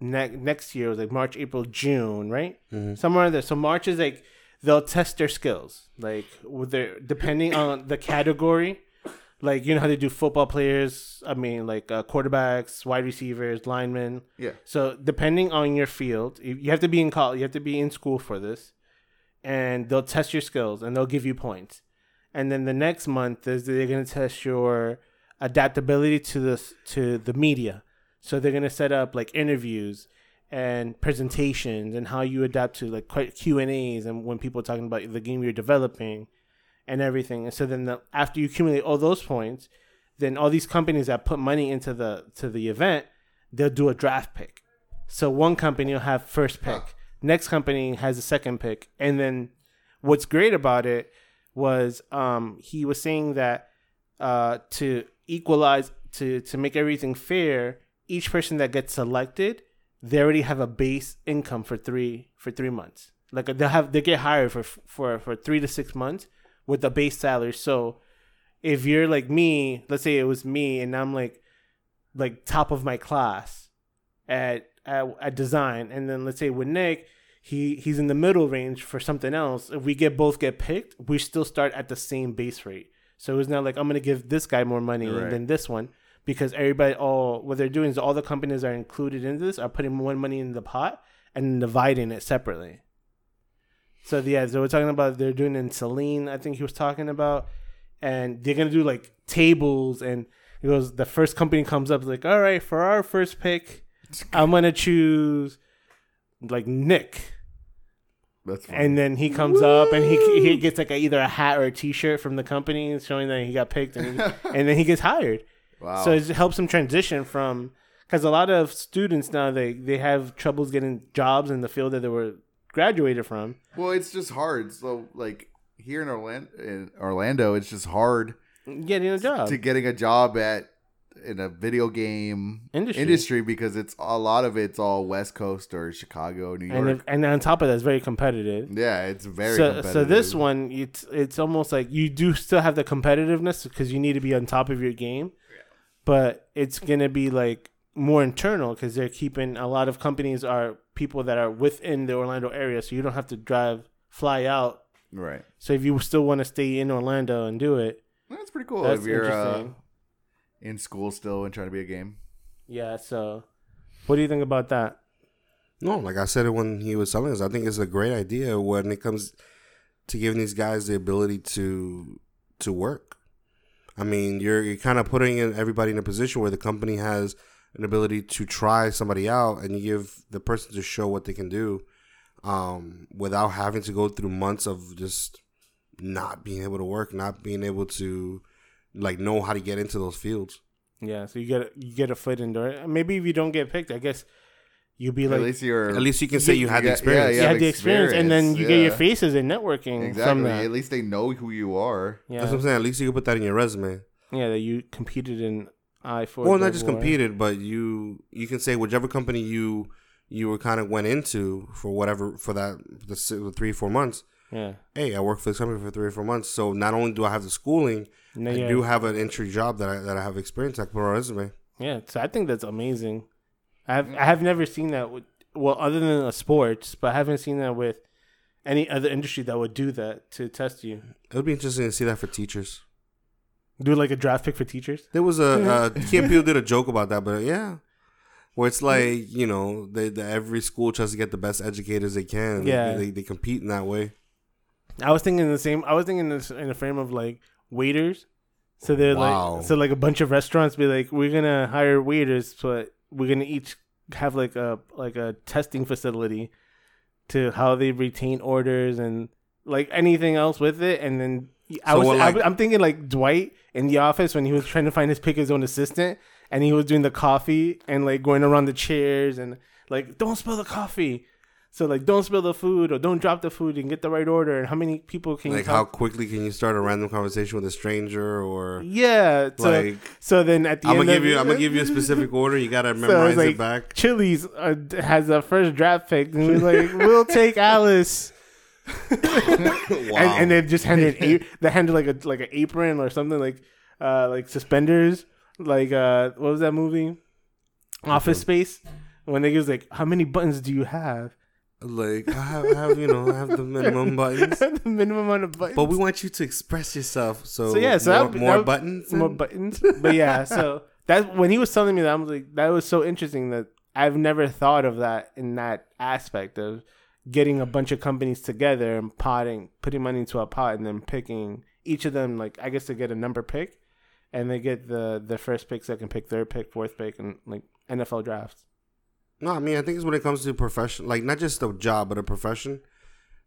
ne- next year, like March, April, June, right? Mhm. Somewhere there. So March is like they'll test their skills, like with their depending on the category. Like you know how they do football players. I mean, like uh, quarterbacks, wide receivers, linemen. Yeah. So depending on your field, you have to be in college. You have to be in school for this, and they'll test your skills and they'll give you points. And then the next month is they're gonna test your adaptability to the to the media. So they're gonna set up like interviews and presentations and how you adapt to like quite Q and A's and when people are talking about the game you're developing and everything. And so then the, after you accumulate all those points, then all these companies that put money into the to the event, they'll do a draft pick. So one company will have first pick, next company has a second pick, and then what's great about it was um, he was saying that uh, to equalize to to make everything fair, each person that gets selected, they already have a base income for three for three months. Like they'll have they get hired for for for three to six months with the base salary. So if you're like me, let's say it was me, and I'm like like top of my class at at, at design, and then let's say with Nick, he he's in the middle range for something else. If we get both get picked, we still start at the same base rate. So it's not like I'm gonna give this guy more money Right. than this one because everybody all what they're doing is all the companies are included in this are putting more money in the pot and dividing it separately. So yeah, so we're talking about they're doing in Celine, I think he was talking about, and they're gonna do like tables and he goes the first company comes up like, all right, for our first pick, I'm gonna choose like Nick. That's fine. And then he comes up and he he gets like a, either a hat or a T-shirt from the company showing that he got picked, and, he, and then he gets hired. wow. So it helps him transition from because a lot of students now they they have troubles getting jobs in the field that they were graduated from. well, it's just hard. So, like here in Orlando, in Orlando, it's just hard Getting a job. to getting a job at in a video game Industry. because it's a lot of it's all West Coast or Chicago, New York. and if, and on top of that, it's very competitive. yeah, it's very so competitive. so this one it's it's almost like you do still have the competitiveness because you need to be on top of your game, yeah. but it's gonna be like more internal because they're keeping a lot of companies are people that are within the Orlando area, so you don't have to drive fly out. right. So if you still want to stay in Orlando and do it, That's pretty cool. that's if you're uh, interesting. in school still and trying to be a game. Yeah. So, what do you think about that? No, like I said it when he was telling us, I think it's a great idea when it comes to giving these guys the ability to to work. I mean, you're you're kind of putting in everybody in a position where the company has an ability to try somebody out, and you give the person to show what they can do, um, without having to go through months of just not being able to work, not being able to like know how to get into those fields. Yeah. So you get you get a foot in door. Maybe if you don't get picked, I guess you'd be At like least you're At least you can say you had the Yeah, experience. you yeah, had the experience, and then experience, you get your faces in networking from exactly. that. At least they know who you are. Yeah. That's what I'm saying. At least you can put that in your resume. Yeah. That you competed in I four. well, not just competed, but you you can say whichever company you you were kind of went into for whatever for that the, three four months. Yeah. Hey, I worked for this company for three or four months, so not only do I have the schooling, I you do have- an entry job that I that I have experience. I can put on my resume. Yeah, so I think that's amazing. I have I have never seen that with well, other than a sports, but I haven't seen that with any other industry that would do that to test you. It would be interesting to see that for teachers. Do like a draft pick for teachers. There was a uh, Kim Peele did a joke about that, but yeah, where it's like you know they, they every school tries to get the best educators they can. Yeah. they, they compete in that way. I was thinking the same. I was thinking this in a frame of like waiters. So they're Wow. like, so like a bunch of restaurants be like, we're gonna hire waiters, but we're gonna each have like a like a testing facility to how they retain orders and like anything else with it, and then I So was I like- was- I'm thinking like Dwight in the office when he was trying to find his pick his own assistant, and he was doing the coffee and like going around the chairs and like don't spill the coffee. So like don't spill the food or don't drop the food and get the right order and how many people can you Like how quickly can you start a random conversation with a stranger or Yeah. So like so then at the I'm end gonna give you I'm gonna give you a specific order. You gotta So memorize it's like it back. Chili's uh, has a first draft pick, and we're like, "We'll take Alice," wow. and, and they just handed a- they handed like a like an apron or something like uh like suspenders, like uh what was that movie? Office Space. When they was like, "How many buttons do you have?" like I have, I have you know I have the minimum buttons, the minimum amount of buttons. but we want you to express yourself. So, So, yeah, so more, that- more that- buttons. more and- buttons. But yeah, so that when he was telling me that, I was like, that was so interesting that I've never thought of that in that aspect of getting a bunch of companies together and potting, putting money into a pot, and then picking each of them. Like I guess they get a number pick, and they get the the first pick, second pick, third pick, fourth pick, and like NFL drafts. No, I mean I think it's when it comes to profession, like not just a job but a profession.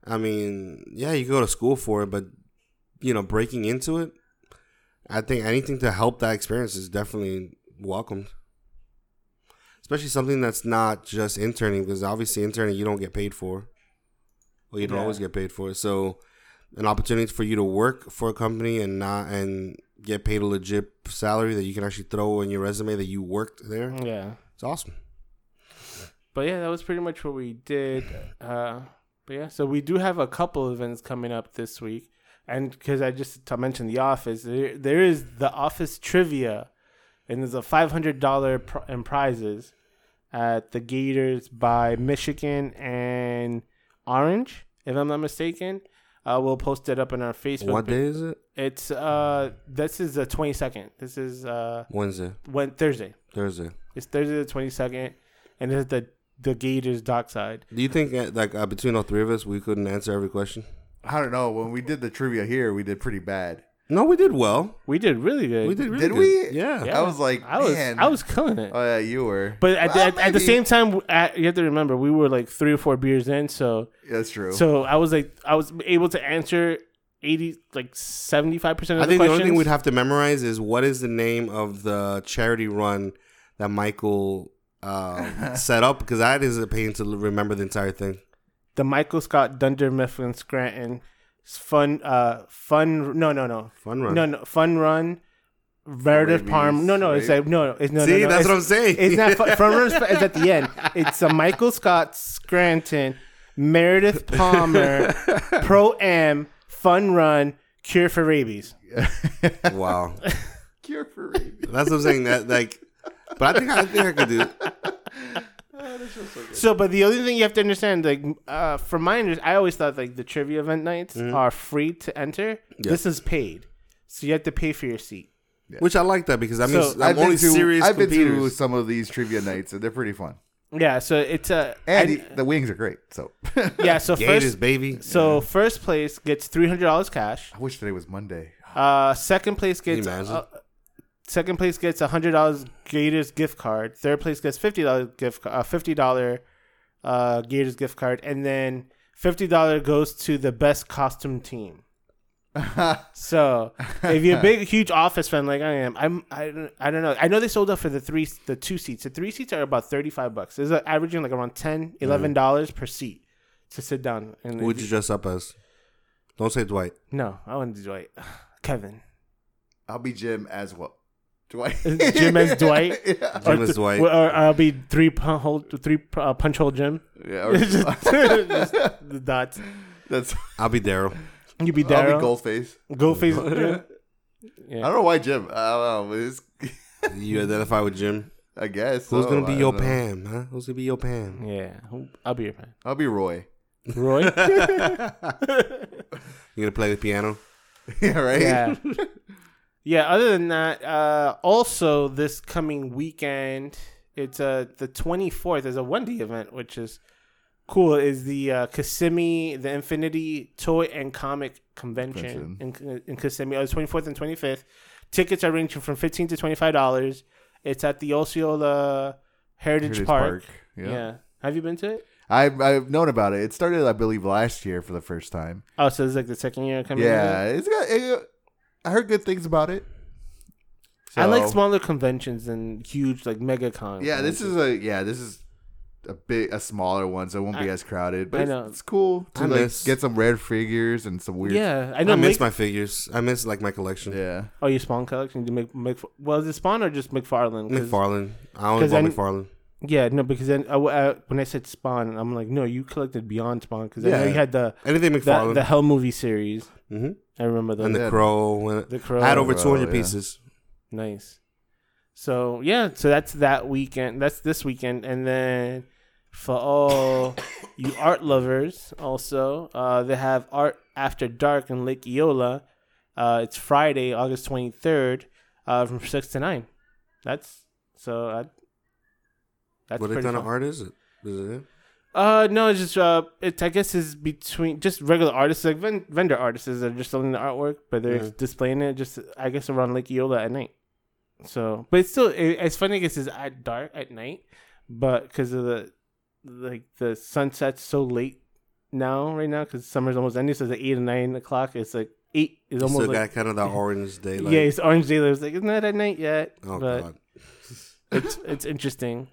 I mean, yeah, you go to school for it, but you know, breaking into it, I think anything to help that experience is definitely welcomed. Especially something that's not just interning, because obviously interning you don't get paid for. Well, you don't Yeah. always get paid for it. So, an opportunity for you to work for a company and not and get paid a legit salary that you can actually throw in your resume that you worked there. Yeah, It's awesome. but yeah, that was pretty much what we did. Uh, but yeah, so we do have a couple events coming up this week, and because I just to mention the office, there, there is the office trivia, and there's a five hundred dollar pr- in prizes at the Gators by Michigan and Orange, if I'm not mistaken. Uh, we'll post it up on our Facebook. What day is it? It's uh, this is the twenty second. This is uh, Wednesday, when Thursday. Thursday. It's Thursday the twenty second, and it's the the Gators dockside. Do you think uh, like uh, between all three of us, we couldn't answer every question? I don't know. When we did the trivia here, we did pretty bad. No, we did well. We did really good. We did. Really Did good. we? Yeah. Yeah. I was like, I was man. I was killing it. Oh yeah, you were. but at, Well, the, at, at the maybe. same time, at, you have to remember we were like three or four beers in, so That's true. so I was like I was able to answer eighty like seventy five percent I of the think the questions. only thing we'd have to memorize is what is the name of the charity run that Michael um, set up because that is a pain to remember the entire thing. the Michael Scott Dunder Mifflin Scranton fun uh fun no no no Fun run. no no fun run Meredith Rabies, Palm no no it's right? like no no it's no See, no, no, that's it's, what I'm saying. It's not fun, front runners is at the end. It's a Michael Scott Scranton, Meredith Palmer, Pro Am, Fun Run, Cure for Rabies. wow. Cure for rabies. That's what I'm saying. That like, but I think I think I could do. So, but the other thing you have to understand, like, uh, from my understanding, I always thought like the trivia event nights are free to enter. Yeah. This is paid, so you have to pay for your seat. Which I like that because that So, I'm I've been only to serious I've been to some of these trivia nights, and they're pretty fun. Yeah, so it's a And I- the, the wings are great. So yeah. So Gators, first, baby. so first place gets three hundred dollars cash. I wish today was Monday. Uh, second place Can you gets imagine? uh, second place gets a hundred dollars Gators gift card. Third place gets fifty dollars gift uh, fifty dollar uh, Gators gift card, and then fifty dollar goes to the best costume team. So if you're a big, huge office fan like I am, I'm I don't, I don't know. I know they sold out for the three the two seats. The three seats are about thirty five bucks. It's averaging like around 10 11 dollars per seat to sit down. And Who would you dress up as? Don't say Dwight. no, I wouldn't do Dwight, Kevin. I'll be Jim as well. Dwight. Jim as Dwight? yeah. Jim or, as Dwight. or I'll be three pun- hole, three uh, punch hole Jim. yeah or- Just- just the dots. that's. I'll be Daryl. You be Daryl. I'll be Goldenface. Goldenface. Jim. I don't know why Jim. I don't know. It's, You identify with Jim. I guess. Who's so. gonna be I your know. Pam? Huh? Who's gonna be your Pam? Yeah. I'll be your fan. I'll be Roy. Roy. You gonna play the piano? yeah, right. yeah. Yeah. Other than that, uh, also this coming weekend, it's uh the twenty fourth. There's a one day event, which is cool. Is the uh, Kissimmee, the Infinity Toy and Comic Convention in, in Kissimmee. Oh, twenty fourth and twenty fifth. Tickets are ranging from fifteen to twenty five dollars. It's at the Osceola Heritage, Heritage Park. Yeah. Yeah. Have you been to it? I've I've known about it. It started, I believe, last year for the first time. Oh, so it's like the second year coming. Yeah, it's got. It, I heard good things about it. I like smaller conventions than huge like mega cons. Yeah, this is a yeah. This is a big a smaller one, so it won't be I- as crowded. But I it's, know. it's cool to I like miss- get some rare figures and some weird. Yeah, I know. I, miss Mick- my figures. I miss like my collection. yeah. oh, your Spawn collection? You make make well, is it Spawn or just McFarlane? 'Cause- McFarlane. I only 'cause bought then- McFarlane. Yeah, no, because then uh, uh, when I said Spawn, I'm like, no, you collected Beyond Spawn because I know you had the Anything McFarlane. the Hell movie series. hmm I remember those. And the Yeah. Crow. and- the Crow. I had over 200 yeah. pieces. Nice. So yeah, so that's that weekend. That's this weekend, and then for all you art lovers, also uh, they have art after dark in Lake Eola. Uh, it's Friday, August twenty third, uh, from six to nine. That's so. Uh, that's what pretty kind of art is it? Is it? Uh, no, it's just uh, it's I guess is between just regular artists like ven- vendor artists that are just selling the artwork, but they're Yeah. displaying it just I guess around Lake Eola at night. So, but it's still it, it's funny. I guess it's at dark at night, but because of the like the sunset's so late now right now because summer's almost ending, so it's like eight or nine o'clock. It's like eight is almost like got kind of that orange daylight. yeah, it's orange daylight. It's like it's not that at night yet, Oh but god. it's it's interesting.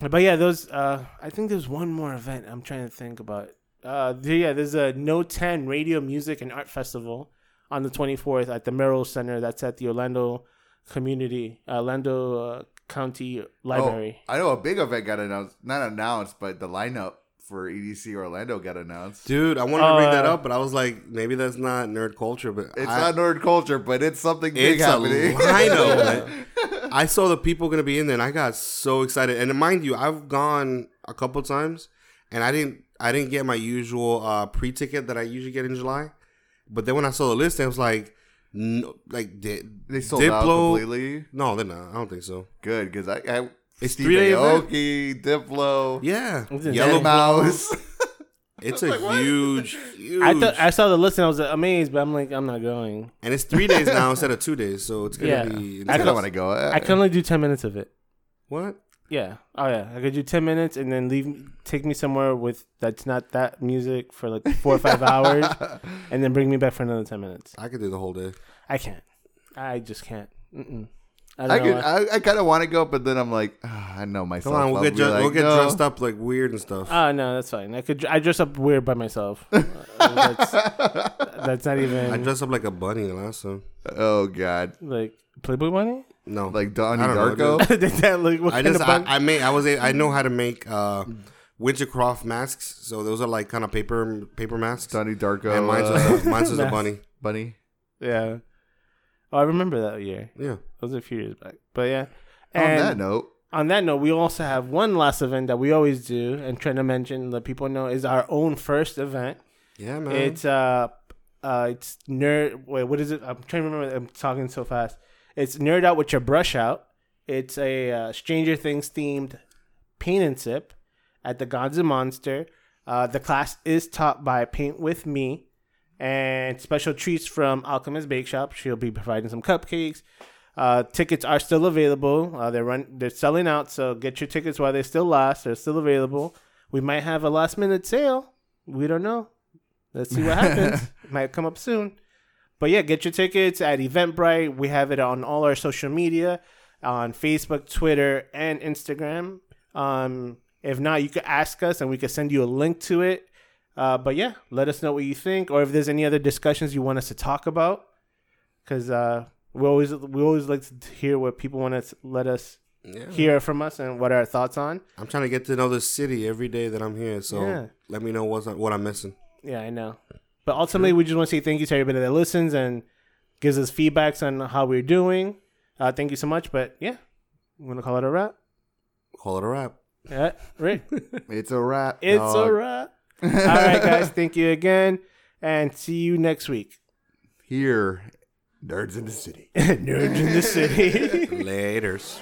But yeah, those uh I think there's one more event I'm trying to think about. Uh there- yeah, there's a No 10 Radio Music and Art Festival on the 24th at the Merrill Center. That's at the Orlando Community Orlando uh, County Library. Oh, I know a big event got announced. Not announced, but the lineup for EDC Orlando got announced. Dude, I wanted to bring that Uh, up, but I was like, maybe that's not nerd culture. But It's I, not nerd culture, but it's something big It's a happening. lineup, man. I saw the people gonna be in there, and I got so excited. And mind you, I've gone a couple times, and I didn't, I didn't get my usual uh, pre-ticket that I usually get in July. But then when I saw the list, I was like, no, like di- they sold out Diplo- completely. No, they're not. I don't think so. Good because I, I It's Steve three-day event? Aoki, Diplo, Yeah, Yellow Mouse. It's a huge, huge. I thought I saw the list and I was amazed, but I'm like I'm not going. and it's three days now instead of two days, so it's gonna Yeah. be. I I don't want to go. I can only do 10 minutes of it. what? Yeah. Oh yeah. I could do ten minutes and then leave. Take me somewhere with that's not that music for like four or five hours, and then bring me back for another ten minutes. I could do the whole day. I can't. I just can't. Mm-mm. I I could. I, I kind of want to go, but then I'm like, ah, I know myself. Come on, we'll I'll get be like, we'll get no. dressed up like weird and stuff. Oh no, that's fine. I could. I dress up weird by myself. Uh, that's, that's not even I dressed up like a bunny last time. Oh God, like Playboy Bunny. No, like Donnie I don't know, Darko. Did that look? What I kind just of I, bun- I made I was a, I know how to make uh Wintercroft masks. So those are like kind of paper paper masks. Donnie Darko. and mine's uh, a, mine's a bunny. bunny. yeah. Oh, I remember that year. Yeah. That was a few years back. But yeah. On that note, on that note, we also have one last event that we always do and trying to mention let people know is our own first event. Yeah, man. It's uh uh it's nerd wait, what is it? I'm trying to remember I'm talking so fast. It's Nerd Out with Your Brush Out. It's a uh, Stranger Things themed paint and sip at the Gods and Monster. Uh, the class is taught by Paint With Me. And special treats from Alchemist Bake Shop. She'll be providing some cupcakes. Uh, tickets are still available. Uh, they're run, they're selling out, so get your tickets while they still last. They're still available. We might have a last minute sale. We don't know. Let's see what happens. might come up soon. But yeah, get your tickets at Eventbrite. We have it on all our social media, on Facebook, Twitter, and Instagram. Um, if not, you could ask us, and we could send you a link to it. Uh, but yeah, let us know what you think, or if there's any other discussions you want us to talk about, because uh, we always we always like to hear what people want to let us Yeah. hear from us and what our thoughts on. I'm trying to get to know this city every day that I'm here. So Yeah. let me know what's what I'm missing. Yeah, I know. But ultimately, we just want to say thank you to everybody that listens and gives us feedbacks on how we're doing. Uh, thank you so much. But yeah, I'm gonna call it a wrap. Call it a wrap. Yeah, Rick, It's a wrap. it's dog. a wrap. All right, guys. Thank you again, and see you next week. Here, nerds in the city. Nerds in the city. Laters.